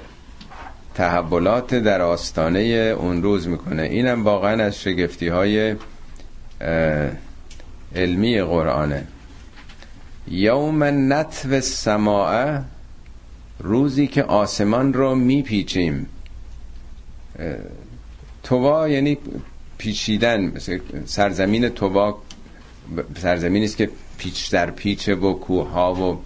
تحولات در آستانه اون روز می‌کنه. اینم واقعا از شگفتی های علمی قرآنه. یوم نتو سماعه روزی که آسمان رو میپیچیم. توا یعنی پیچیدن سرزمین توا سرزمینی است که پیچ در پیچه و کوه ها و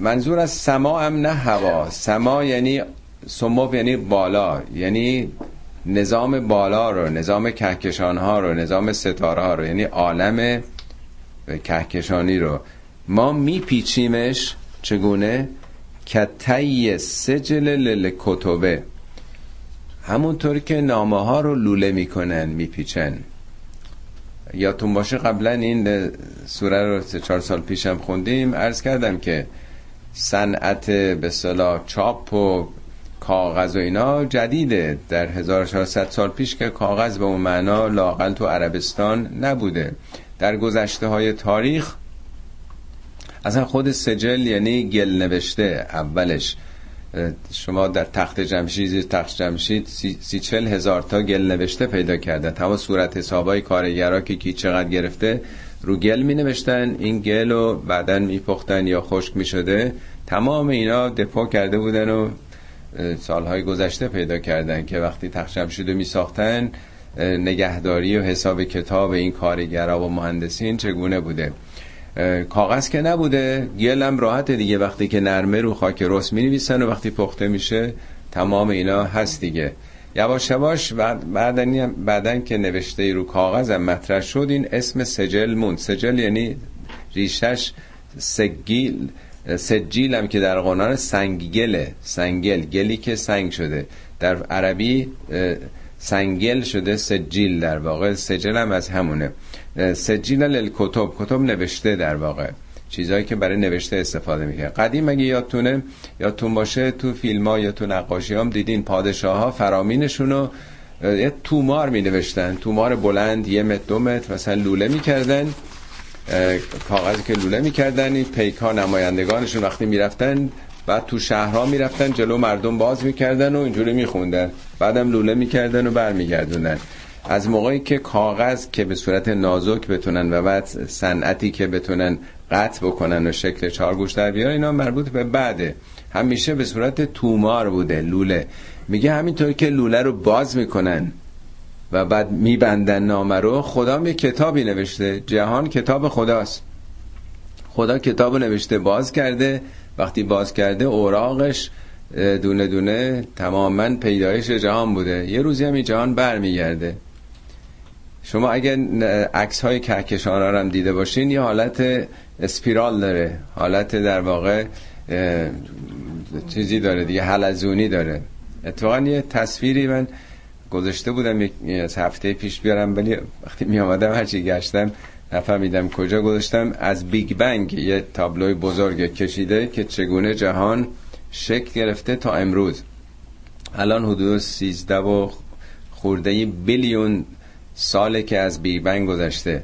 منظور از سما هم نه هوا. سما یعنی سمو یعنی بالا یعنی نظام بالا رو نظام کهکشان ها رو نظام ستاره ها رو یعنی عالم کهکشانی رو. ما میپیچیمش چگونه؟ کتی سجل لل کتبه همونطور که نامه ها رو لوله می‌کنن میپیچن. یادتون باشه قبلا این سوره رو چهار سال پیشم خوندیم. عرض کردم که صنعت به صلاح چاپ و کاغذ و اینا جدیده. در 1400 سال پیش که کاغذ به اون معنا لاقل تو عربستان نبوده. در گذشته های تاریخ اصلا خود سجل یعنی گل نوشته اولش. شما در تخت جمشید تخت جمشید سی, سی چل هزار تا گل نوشته پیدا کردن تمام صورت حسابای کارگرا که کی چقدر گرفته رو گل می نوشتن این گل رو بعدا می پختن یا خشک می شده تمام اینا دپو کرده بودن و سالهای گذشته پیدا کردن که وقتی تخت جمشید می ساختن نگهداری و حساب کتاب این کارگرا و مهندسین چگونه بوده؟ کاغذ که نبوده گلم راحت دیگه. وقتی که نرمه رو خاک رس می نویسن و وقتی پخته میشه تمام اینا هست دیگه. یواش یواش بعدن, بعدن که نوشته رو کاغذ هم مطرح شد این اسم سجل موند. سجل یعنی ریشش سگیل سجیل هم که در قرآن سنگگله. سنگل. گلی که سنگ شده. در عربی سنگل شده سجیل در واقع. سجل هم از همونه. سجیل للکتب. کتب نوشته در واقع. چیزهایی که برای نوشته استفاده می‌کنه قدیم اگه یادتونه یادتون باشه تو فیلم ها یا تو نقاشی هم دیدین پادشاه ها فرامینشون رو یه تومار می نوشتن تومار بلند یه متر دو متر مثلا لوله می‌کردن. کاغذی که لوله می‌کردن این پیک ها نمایندگانشون وقتی می‌رفتن بعد تو شهرها می‌رفتن جلو مردم باز می‌کردن و اینجوری میخوندن. بعدم لوله می‌کردن و برمیگردوندن. از موقعی که کاغذ که به صورت نازک بتونن و بعد صنعتی که بتونن قطع بکنن و شکل چارگوش در بیارن اینا مربوط به بعده. همیشه به صورت تومار بوده لوله. میگه همینطور که لوله رو باز می‌کنن و بعد میبندن نامه رو خدا می کتابی نوشته. جهان کتاب خداست. خدا کتاب نوشته باز کرده. وقتی باز کرده اوراقش دونه دونه تماما پیدایش جهان بوده. یه روزی هم این جهان برمیگرده. شما اگه عکس های کهکشان ها هم دیده باشین یه حالت اسپیرال داره. حالت در واقع چیزی داره دیگه حلزونی داره. اتفاقا یه تصویری من گذاشته بودم یک هفته پیش بیارم ولی وقتی می آمدم هرچی گشتم نفهمیدم کجا گذاشتم. از Big Bang یه تابلوی بزرگ کشیده که چگونه جهان شکل گرفته تا امروز. الان حدود 13 و خورده billion ساله که از Big Bang گذشته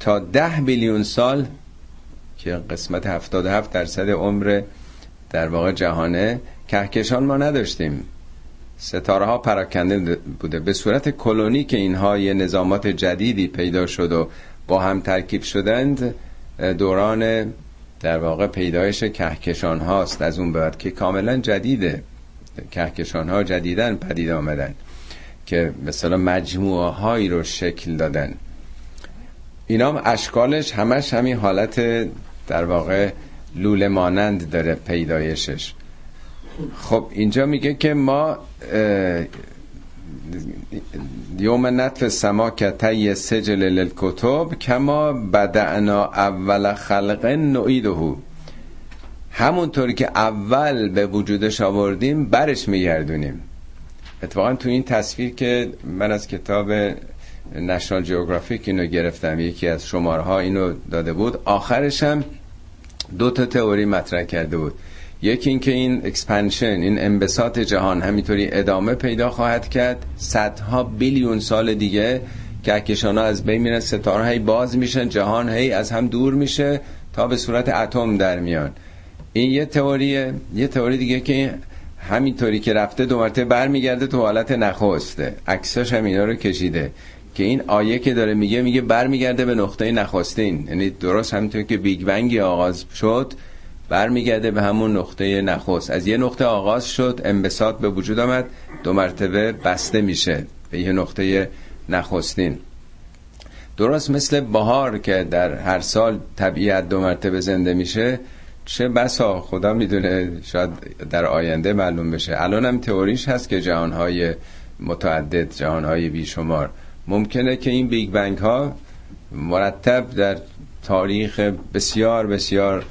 تا ده billion سال که قسمت 77 درصد عمر در واقع جهانه کهکشان ما نداشتیم. ستاره ها پراکنده بوده. به صورت کلونی که اینها یه نظامات جدیدی پیدا شد و با هم ترکیب شدند دوران در واقع پیدایش کهکشان هاست از اون بعد که کاملا جدیده. کهکشان ها جدیدن پدید آمدن. که مثلا مجموعه هایی رو شکل دادن. اینا هم اشکالش همش همین حالت در واقع لوله مانند داره پیدایشش. خب اینجا میگه که ما یوم نطف سما که تی سجل للکتب کما بدعنا اول خلق نعیده. همونطوری که اول به وجودش آوردیم برش میگردونیم. اتفاقا تو این تصویر که من از کتاب National Geographic اینو گرفتم یکی از شماره ها اینو داده بود آخرش هم دو تا تئوری مطرح کرده بود. یکی اینکه این expansion این انبساط جهان همینطوری ادامه پیدا خواهد کرد صدها billion سال دیگه کهکشان ها از بین میرن ستاره هی باز میشن جهان هی از هم دور میشه تا به صورت اتم در میان. این یه تئوریه یه تئوری دیگه که همینطوری که رفته دو مرتبه برمیگرده تو حالت نخسته عکساش هم اینا رو کشیده. که این آیه که داره میگه میگه برمیگرده به نقطه نخستین یعنی درست همینطور که بیگ بنگی آغاز شد برمیگرده به همون نقطه نخست از یه نقطه آغاز شد انبساط به وجود آمد دو مرتبه بسته میشه به یه نقطه نخستین درست مثل بهار که در هر سال طبیعت دو مرتبه زنده میشه چه بسا خدا می‌دونه شاید در آینده معلوم بشه. الان هم تئوریش هست که جهانهای متعدد جهانهای بیشمار. ممکنه که این بیگ بنگ ها مرتب در تاریخ بسیار بسیار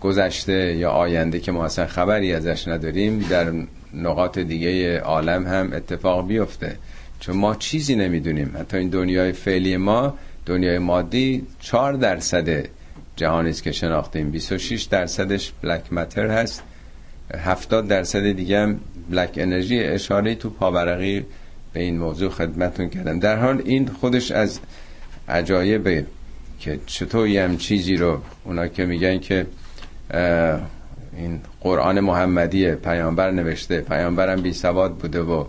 گذشته یا آینده که ما اصلا خبری ازش نداریم در نقاط دیگه عالم هم اتفاق بیفته. چون ما چیزی نمی‌دونیم. حتی این دنیای فعلی ما دنیای مادی 4 درصد جهانی است که شناختیم. 26 درصدش بلک متر هست. 70 درصد دیگه هم بلک انرژی اشاره تو پاورقی به این موضوع خدمتون کردم. در حال این خودش از عجایبه که چطور هم چیزی رو اونا که میگن که این قرآن محمدی پیامبر نوشته. پیامبرم بی سواد بوده و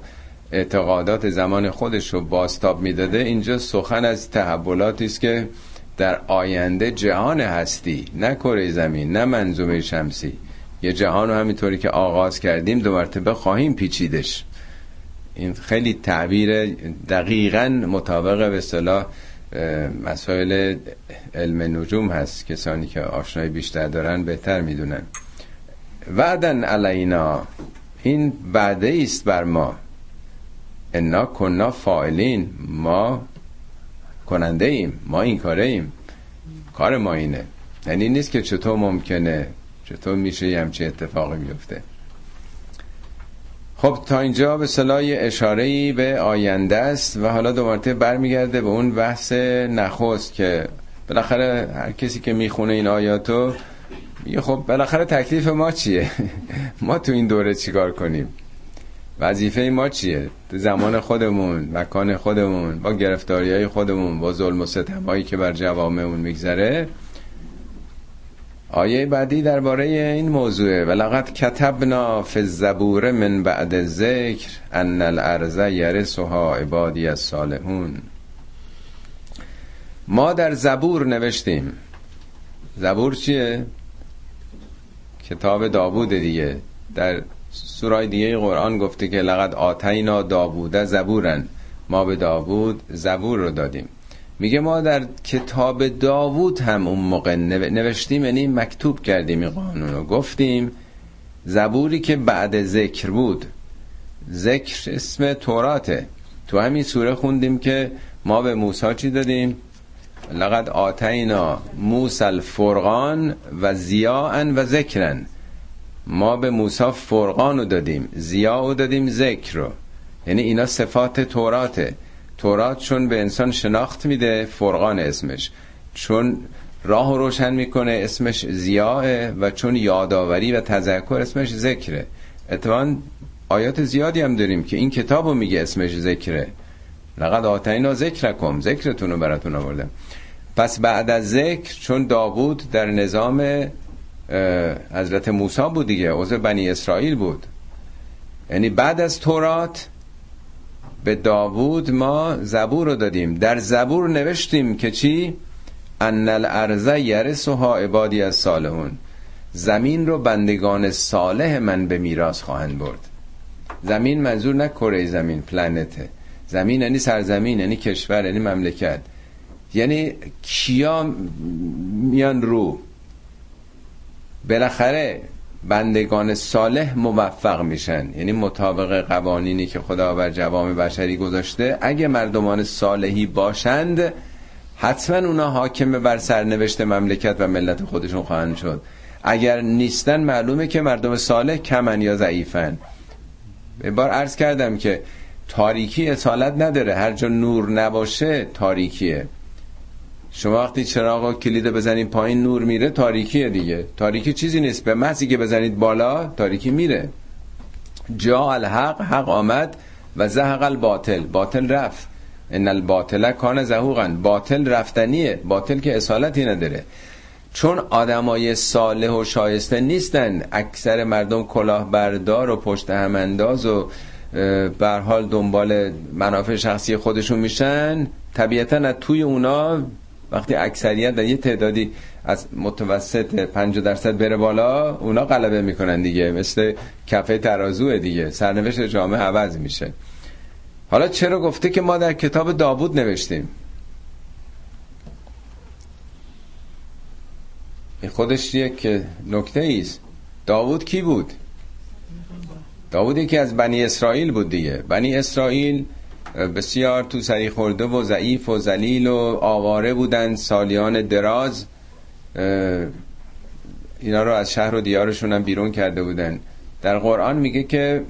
اعتقادات زمان خودش رو باستاب می‌داده. اینجا سخن از تحولاتی است که در آینده جهان هستی نه کره زمین نه منظومه شمسی. یه جهان رو همینطوری که آغاز کردیم دو مرتبه خواهیم پیچیدش. این خیلی تعبیر دقیقا مطابق به صلاح مسائل علم نجوم هست. کسانی که آشنایی بیشتر دارن بهتر می‌دونن. وعدن علینا. این بعده است بر ما. انا کنا فاعلین. ما کننده ایم ما این کاره ایم کار ما اینه. یعنی نیست که چطور ممکنه چطور میشه یه همچه اتفاقی بیفته. خب تا اینجا به صلاح اشاره به آینده است و حالا دو مرتبه برمیگرده به اون بحث نخست که بالاخره هر کسی که می‌خونه این آیاتو میگه خب بالاخره تکلیف ما چیه؟ ما تو این دوره چیکار کنیم؟ وظیفه ما چیه؟ تو زمان خودمون مکان خودمون با گرفتاری های خودمون با ظلم و ستم که بر جوامعمون میگذره. آیه بعدی درباره این موضوعه. ولقد کتبنا فی الزبور من بعد ذکر ان الارض یرثها عبادی الصالحون. ما در زبور نوشتیم. زبور چیه؟ کتاب داوود دیگه. در سورای دیگه قرآن گفته که لقد آتینا داوود زبورن. ما به داوود زبور رو دادیم. میگه ما در کتاب داوود هم اون موقع نوشتیم یعنی مکتوب کردیم این قانون رو. گفتیم زبوری که بعد ذکر بود. ذکر اسم توراته. تو همین سوره خوندیم که ما به موسی چی دادیم؟ لقد آتینا موسی الفرقان و زیاء و ذکرن. ما به موسی فرقان رو دادیم زیاء رو دادیم ذکر رو. یعنی اینا صفات توراته تورات چون به انسان شناخت میده فرقان اسمش. چون راه روشن می‌کنه اسمش زیاه و چون یادآوری و تذکر اسمش ذکره. اتفاقا آیات زیادی هم داریم که این کتابو میگه اسمش ذکره. لقد آتینا ذکرکم. ذکرتون رو براتون آوردم. پس بعد از ذکر چون داوود در نظام حضرت موسی بود دیگه عضو بنی اسرائیل بود. یعنی بعد از تورات به داوود ما زبور رو دادیم. در زبور نوشتیم که چی؟ ان الارض یرثها عبادی از صالحون. زمین رو بندگان صالح من به میراث خواهند برد. زمین منظور نه کره زمین پلنته. زمین یعنی سرزمین یعنی کشور یعنی مملکت. یعنی کیا میان رو؟ بالاخره بندگان صالح موفق میشن. یعنی مطابق قوانینی که خدا بر جوام بشری گذاشته. اگه مردمان صالحی باشند حتما اونا حاکم بر سرنوشت مملکت و ملت خودشون خواهند شد. اگر نیستن معلومه که مردم صالح کمن یا ضعیفن. به بار عرض کردم که تاریکی اصالت نداره. هر جا نور نباشه تاریکیه. شما وقتی چراغ کلید بزنید پایین نور میره تاریکیه دیگه. تاریکی چیزی نیست. به محضی که بزنید بالا تاریکی میره. جا الحق حق آمد و زهق الباطل. باطل رفت. ان الباطل کان زهوقا. باطل رفتنیه. باطل که اصالتی نداره. چون آدمای صالح و شایسته نیستن اکثر مردم کلاهبردار و پشت همانداز و بر حال دنبال منافع شخصی خودشون میشن. طبیعتا از توی اونا وقتی اکثریت در یه تعدادی از متوسط 50 درصد بره بالا اونا غلبه می‌کنن دیگه. مثل کفه ترازوه دیگه. سرنوشت جامعه عوض میشه. حالا چرا گفته که ما در کتاب داوود نوشتیم؟ خودش یک نکته ایست داوود کی بود؟ داوود یکی از بنی اسرائیل بود دیگه. بنی اسرائیل بسیار تو سری خورده و ضعیف و زلیل و آواره بودن سالیان دراز اینا رو از شهر و دیارشون هم بیرون کرده بودن. در قرآن میگه که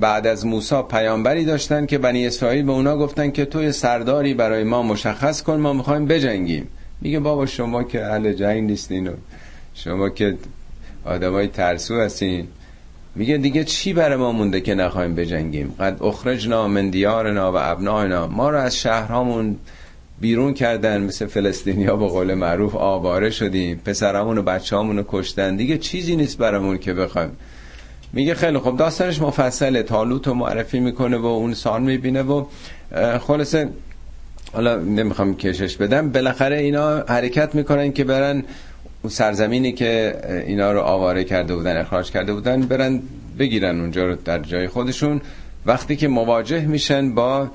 بعد از موسی پیامبری داشتن که بنی اسرائیل به اونا گفتن که توی سرداری برای ما مشخص کن ما می‌خوایم بجنگیم. میگه بابا شما که اهل جنگ نیستین و شما که آدمای ترسو هستین. میگه دیگه چی برای ما مونده که نخواهیم بجنگیم؟ قد اخرجنا من دیارنا و ابناینا. ما رو از شهرهامون بیرون کردن مثل فلسطینی ها به قول معروف آواره شدیم. پسرامون و بچه رو کشتن. دیگه چیزی نیست برامون که بخوایم. میگه خیلی خب داستانش مفصله. تالوت رو معرفی می‌کنه و اون سال می‌بینه و خلاصه حالا نمی‌خوام کشش بدم. بالاخره اینا حرکت می‌کنن که برن اون سرزمینی که اینا رو آواره کرده بودن اخراج کرده بودن برن بگیرن اونجا رو در جای خودشون. وقتی که مواجه میشن با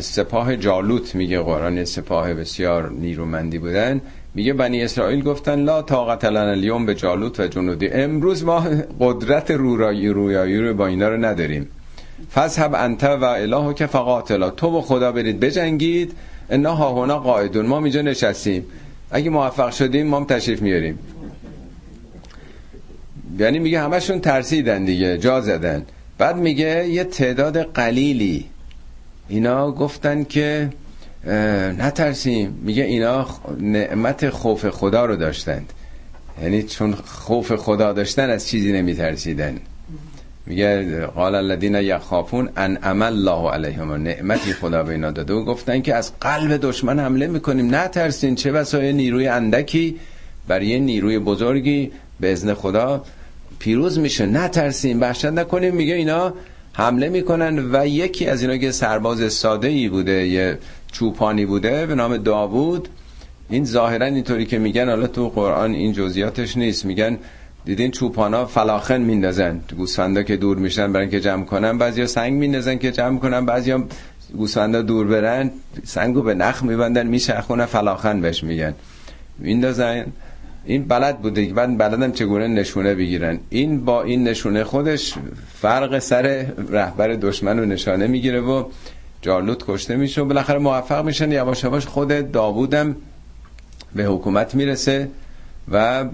سپاه جالوت میگه قرآن سپاه بسیار نیرومندی بودن. میگه بنی اسرائیل گفتن لا طاقت لنا اليوم به جالوت و جنودی. امروز ما قدرت رویایی رویایی رو با اینا رو نداریم. فذهب انت و اله که فقاتلا. تو و خدا برید بجنگید. انا ها هنا قاعدون. ما اینجا نشستیم. اگه موفق شدیم ما هم تشریف میاریم. یعنی میگه همشون ترسیدن دیگه جا زدن. بعد میگه یه تعداد قلیلی. اینا گفتن که نترسیم. میگه اینا نعمت خوف خدا رو داشتند. یعنی چون خوف خدا داشتن از چیزی نمیترسیدن. میگه قال يخافون ان عمل الله علیهم نعمتی خدا به اینا داده. و گفتن که از قلب دشمن حمله می‌کنیم. نترسین چه بسای نیروی اندکی برای نیروی بزرگی به ازن خدا پیروز میشه. نترسین وحشت نکنیم. میگه اینا حمله می‌کنن و یکی از اینا که سرباز ساده ای بوده یه چوپانی بوده به نام داوود. این ظاهرا اینطوری که میگن حالا تو قرآن این جزئیاتش نیست. میگن دیدین چوپانا فلاخن میندازن. گوسفندا که دور میشن برن که جمع کنن. بعضیا سنگ میندازن که جمع کنن. بعضیا گوسفندا دور برن سنگو به نخ میبندن میچرخونن فلاخن بهش میگن. میندازن. این بلد بوده. بعد بلدم چگونه نشونه بگیرن. این با این نشونه خودش فرق سر رهبر دشمن رو نشانه می‌گیره و جالوت کشته میشه و بالاخره موفق میشن. یواش یواش خود داوودم به حکومت می‌رسه. و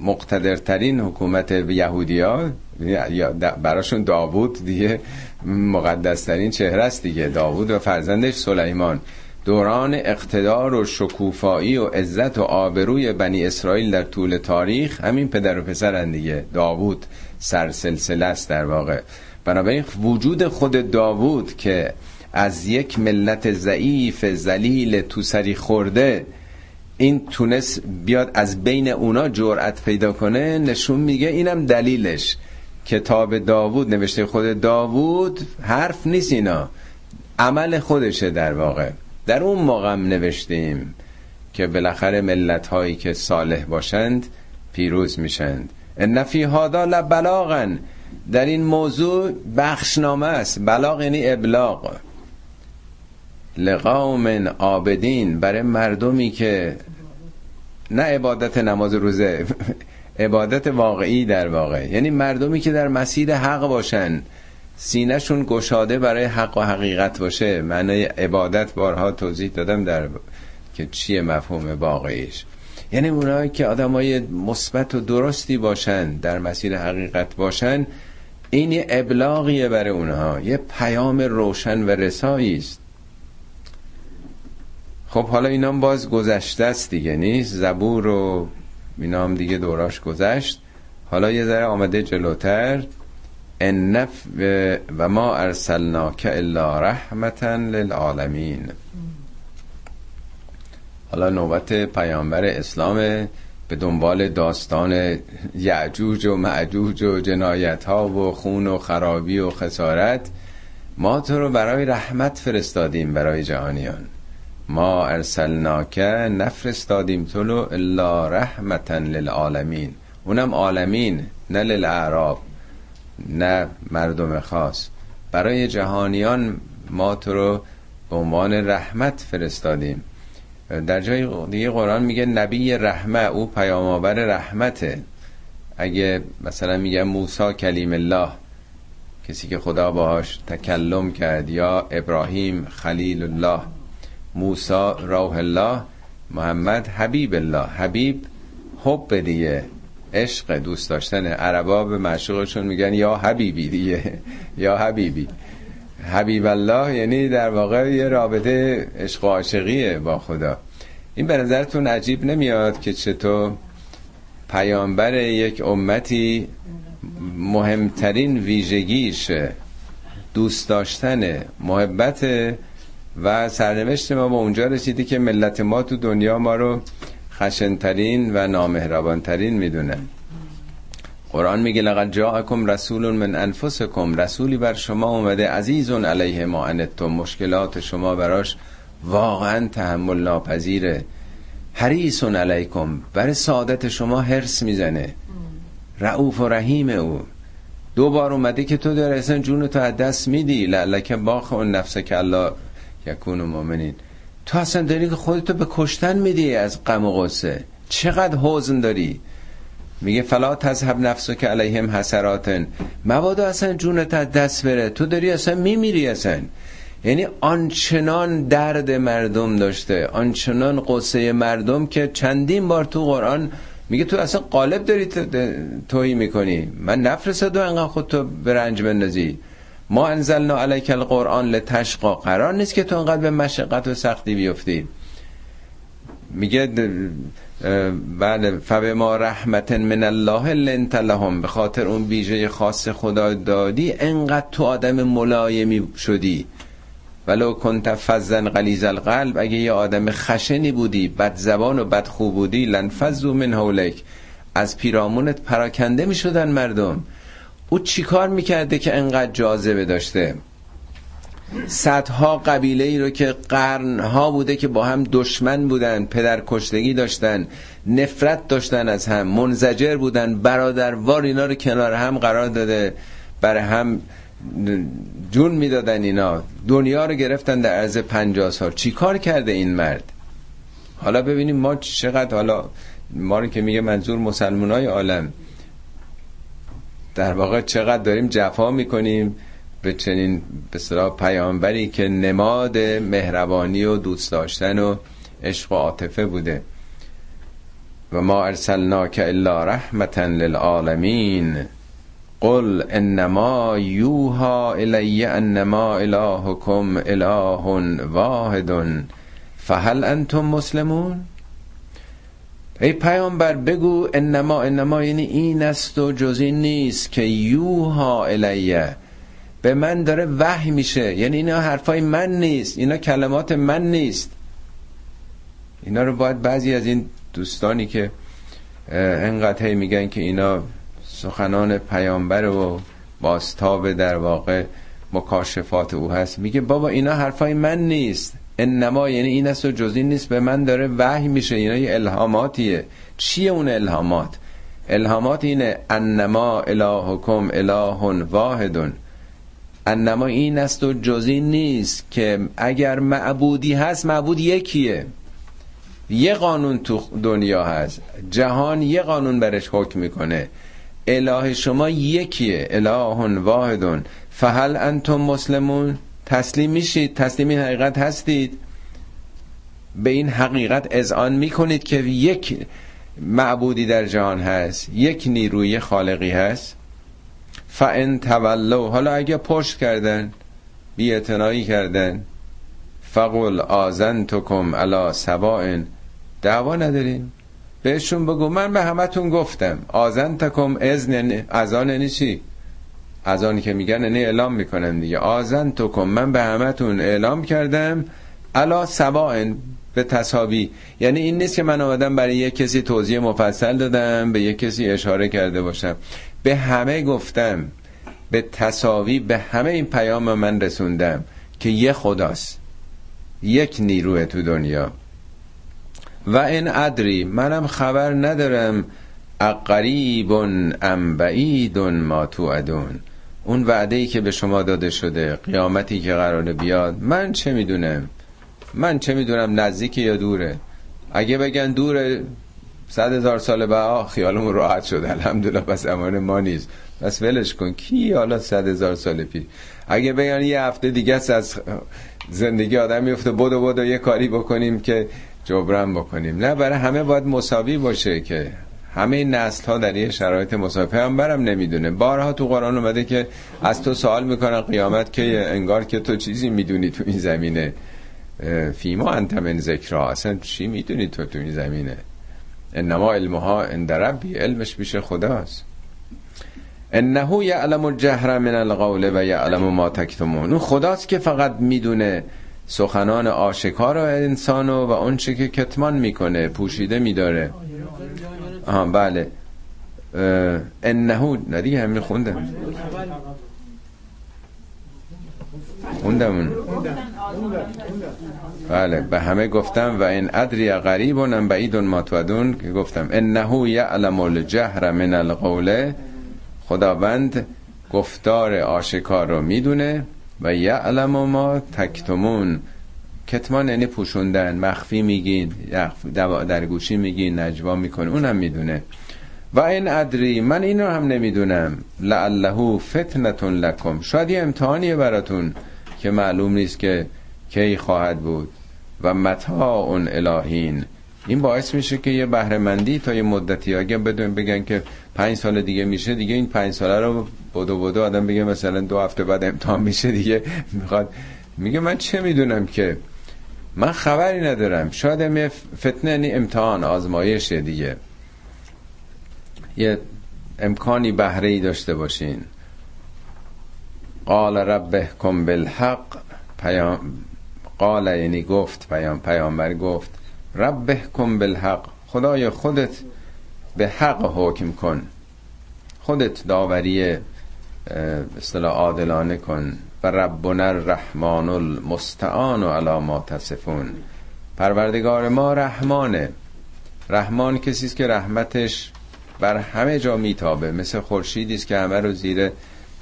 مقتدرترین حکومت یهودی ها براشون داوود دیگه مقدسترین چهره است دیگه. داوود و فرزندش سلیمان. دوران اقتدار و شکوفایی و عزت و آبروی بنی اسرائیل در طول تاریخ همین پدر و پسرن دیگه. داوود سرسلسله است در واقع. بنابراین وجود خود داوود که از یک ملت ضعیف زلیل تو سری خورده این تونست بیاد از بین اونا جرأت پیدا کنه نشون میگه اینم دلیلش. کتاب داوود نوشته خود داوود حرف نیست اینا. عمل خودشه در واقع. در اون موقع نوشتیم که بالاخره ملت هایی که صالح باشند پیروز میشند ان فی هادا لبلاغن در این موضوع بخشنامه است. بلاغ یعنی ابلاغ. لقوم عابدین برای مردمی که نه عبادت نماز روزه عبادت واقعی در واقع. یعنی مردمی که در مسیر حق باشن سینهشون گشاده برای حق و حقیقت باشه. معنای عبادت بارها توضیح دادم در که چیه مفهوم واقعیش. یعنی اونایی که آدمای مثبت و درستی باشن در مسیر حقیقت باشن این یه ابلاغیه برای اونها. یه پیام روشن و رسایی است. خب حالا اینا باز گذشته است دیگه نیست؟ زبور و اینا هم دیگه دوراش گذشت. حالا یه ذره آمده جلوتر. ان و ما ارسلناک الا رحمتا للعالمین. حالا نوبت پیامبر اسلام به دنبال داستان یعجوج و معجوج و جنایت ها و خون و خرابی و خسارت. ما تو رو برای رحمت فرستادیم برای جهانیان. ما ارسلناک نفرستادیم تو رو الا رحمتا للعالمین. اونم عالمین نه للاعراب نه مردم خاص. برای جهانیان ما تو رو به عنوان رحمت فرستادیم. در جای دیگه قرآن میگه نبی رحمه او پیامآور رحمته. اگه مثلا میگه موسی کلیم الله کسی که خدا باهاش تکلم کرد یا ابراهیم خلیل الله. موسی روح الله محمد حبیب الله. حبیب حب دیگه عشق دوست داشتن عربا به معشوقشون میگن یا حبیبی دیگه یا حبیبی. حبیب الله یعنی در واقع یه رابطه عشق و عاشقیه با خدا. این به نظرتون عجیب نمیاد که چطور پیامبر یک امتی مهمترین ویژگیش دوست داشتن محبت و سرنوشت ما به اونجا رسیدی که ملت ما تو دنیا ما رو خشنترین و نامهربانترین می‌دونن قرآن میگه لقد جاءکم رسول من انفسکم. رسولی بر شما اومده عزیزون علیه ما انتم. مشکلات شما براش واقعا تحمل ناپذیره. حریصون علیکم. برای سعادت شما حرس می‌زنه. رعوف و رحیم او. دو بار اومده که تو در اصلا جون تو از دست میدی. لعلک باخ اون نفسه که الله یکون مؤمنین. تو اصلا داری که خودتو به کشتن میدی از غم و غصه. چقدر حزن داری؟ میگه فلا تذهب نفسو که علیهم حسراتن. مبادا اصلا جونت از دست بره. تو داری اصلا میمیری اصلا. یعنی آنچنان درد مردم داشته آنچنان قصه مردم که چندین بار تو قرآن میگه تو اصلا قالب داری توهی می‌کنی. من نفرستادم انقدر خود تو به رنج بندازی. ما انزلنا علیک القرآن لتشقا. قرار نیست که تو انقدر به مشقت و سختی بیفتی. میگه بله فبه ما رحمت من الله لنت لهم. به خاطر اون بیژه خاص خدا دادی انقدر تو آدم ملایمی شدی. ولو کنت فزن غلیظ القلب. اگه یه آدم خشنی بودی بد زبان و بد خوب بودی لنفذو من حولک از پیرامونت پراکنده می شدن مردم. او چیکار می‌کرده که انقدر جاذبه داشته؟ صدها قبیله ای رو که قرنها بوده که با هم دشمن بودن پدر کشتگی داشتن نفرت داشتن از هم منزجر بودن برادروار اینا رو کنار هم قرار داده برای هم جون می‌دادن اینا. دنیا رو گرفتن در عرض پنجاه سال. چی کار کرده این مرد؟ حالا ببینیم ما چقدر حالا ما رو که میگه منظور مسلمان های عالم. در واقع چقدر داریم جفا می‌کنیم به چنین به پیامبری که نماد مهربانی و دوست داشتن و عشق و عاطفه بوده. و ما ارسلناک الا رحمتا للعالمین. قل انما یوها الی انما الهکم اله واحد. فهل انتم مسلمون؟ ای پیامبر بگو انما انما یعنی این است و جز این نیست که یوها الیه. به من داره وحی میشه. یعنی اینا حرفای من نیست. اینا کلمات من نیست. اینا رو باید بعضی از این دوستانی که انقدر میگن که اینا سخنان پیامبر و باستاب در واقع مکاشفات او هست میگه بابا اینا حرفای من نیست. انما یعنی این است و جز این نیست به من داره وحی میشه اینا یه الهاماتیه. چیه اون الهامات؟ الهامات اینه انما الهکم اله واحدون. انما این است و جزی نیست که اگر معبودی هست معبود یکیه. یه قانون تو دنیا هست. جهان یه قانون برش حکم می‌کنه. اله شما یکیه. اله واحدون. فهل انتم مسلمون؟ تسلیم میشید تسلیم این حقیقت هستید. به این حقیقت اذعان می‌کنید که یک معبودی در جهان هست یک نیروی خالقی هست. فان تولوا حالا اگه پشت کردن بی کردن فقل آزنتکم علی سواء دعوا نداریم بهشون بگو من به همتون گفتم آزنتکم اذن ازان یعنی چی ازانی که میگن نه اعلام می‌کنن دیگه. آزنتکم من به همتون اعلام کردم. علا سواء به تصابی یعنی این نیست که من آمدم برای یک کسی توضیح مفصل دادم به یک کسی اشاره کرده باشم. به همه گفتم. به تصاوی به همه این پیام من رسوندم که یه خداست. یک نیروه تو دنیا. و این ادری منم خبر ندارم. اقریب ام بعید ما تو ادون اون وعده ای که به شما داده شده قیامتی که قراره بیاد من چه می‌دونم؟ من چه می‌دونم؟ نزدیک یا دوره؟ اگه بگن دوره صد هزار سال بعد خیالمون راحت شد. الحمدلله پس امان ما نیست. پس ولش کن. کی حالا صد هزار سال پیر اگه بگن یه هفته دیگه از زندگی آدم میفته بدو بدو یه کاری بکنیم که جبران بکنیم. نه برای همه باید مساوی باشه که همه نسل ها در یه شرایط مساوی هم برم نمی‌دونه. بارها تو قرآن اومده که از تو سوال می‌کنن قیامت که انگار که تو چیزی می‌دونی تو این زمینه. فیما انت من ذکرها. اصلا چی می‌دونی تو تو این زمینه؟ انما علمها اند ربی علمش پیش خداست. انه یعلم الجهر من القول و یعلم ما تکتمون. خداست که فقط می‌دونه سخنان آشکار انسان و اون چی که کتمان می‌کنه پوشیده میداره. آها بله. انه نه دیگه همین خوندم خوندم بله به همه گفتم و این ادری غریب و بعید ما تودون که گفتم انه یعلم الجهر من القول. خداوند گفتار آشکار رو می‌دونه و یعلم ما تکتمون. کتمان یعنی پوشوندن مخفی میگین در گوشی میگین نجوا می‌کنه اونم می‌دونه. و این ادری من اینو هم نمی‌دونم. لعله فتنتون لکم. شاید یه امتحانیه براتون که معلوم نیست که کی خواهد بود. و متا اون الهین. این باعث میشه که یه بهرهمندی تا یه مدتی اگه بدون بگن که پنج سال دیگه میشه دیگه این پنج ساله رو بدو بدو آدم بگه مثلا دو هفته بعد امتحان میشه دیگه. می‌خواد میگه من چه می‌دونم که من خبری ندارم. شاید فتنه یعنی امتحان آزمایش دیگه. یه امکانی بهره ای داشته باشین. قال رب کن بالحق. پیام قال یعنی گفت پیام پیامبر گفت. رب کن بالحق. خدای خودت به حق حکم کن. خودت داوری اصطلاح عادلانه کن. و ربنا الرحمن المستعان و علا تصفون. پروردگار ما رحمانه. رحمان کسی است که رحمتش بر همه جا میتابه. مثل خورشیدی است که همه رو زیر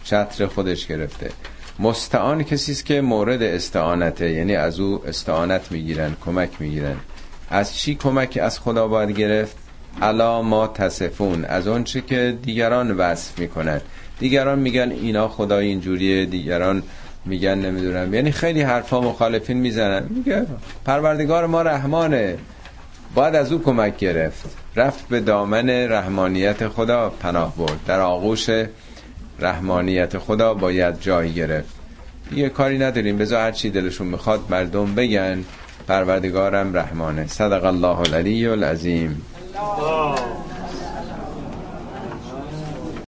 چتر خودش گرفته. مستعان کسی است که مورد استعانته. یعنی از او استعانت می‌گیرن کمک می‌گیرن. از چی کمک از خدا باید گرفت؟ علا ما تصفون. از اون چی که دیگران وصف می‌کنن دیگران میگن اینا خدا اینجوریه دیگران میگن نمی‌دونم. یعنی خیلی حرفا مخالفین می‌زنن. میگه پروردگار ما رحمانه. باید از او کمک گرفت. رفت به دامن رحمانیت خدا پناه برد. در آغوش رحمانیت خدا باید جای گرفت. یه کاری نداریم. بذار هر چی دلشون می‌خواد مردم بگن پروردگارم رحمانه. صدق الله العلی العظیم.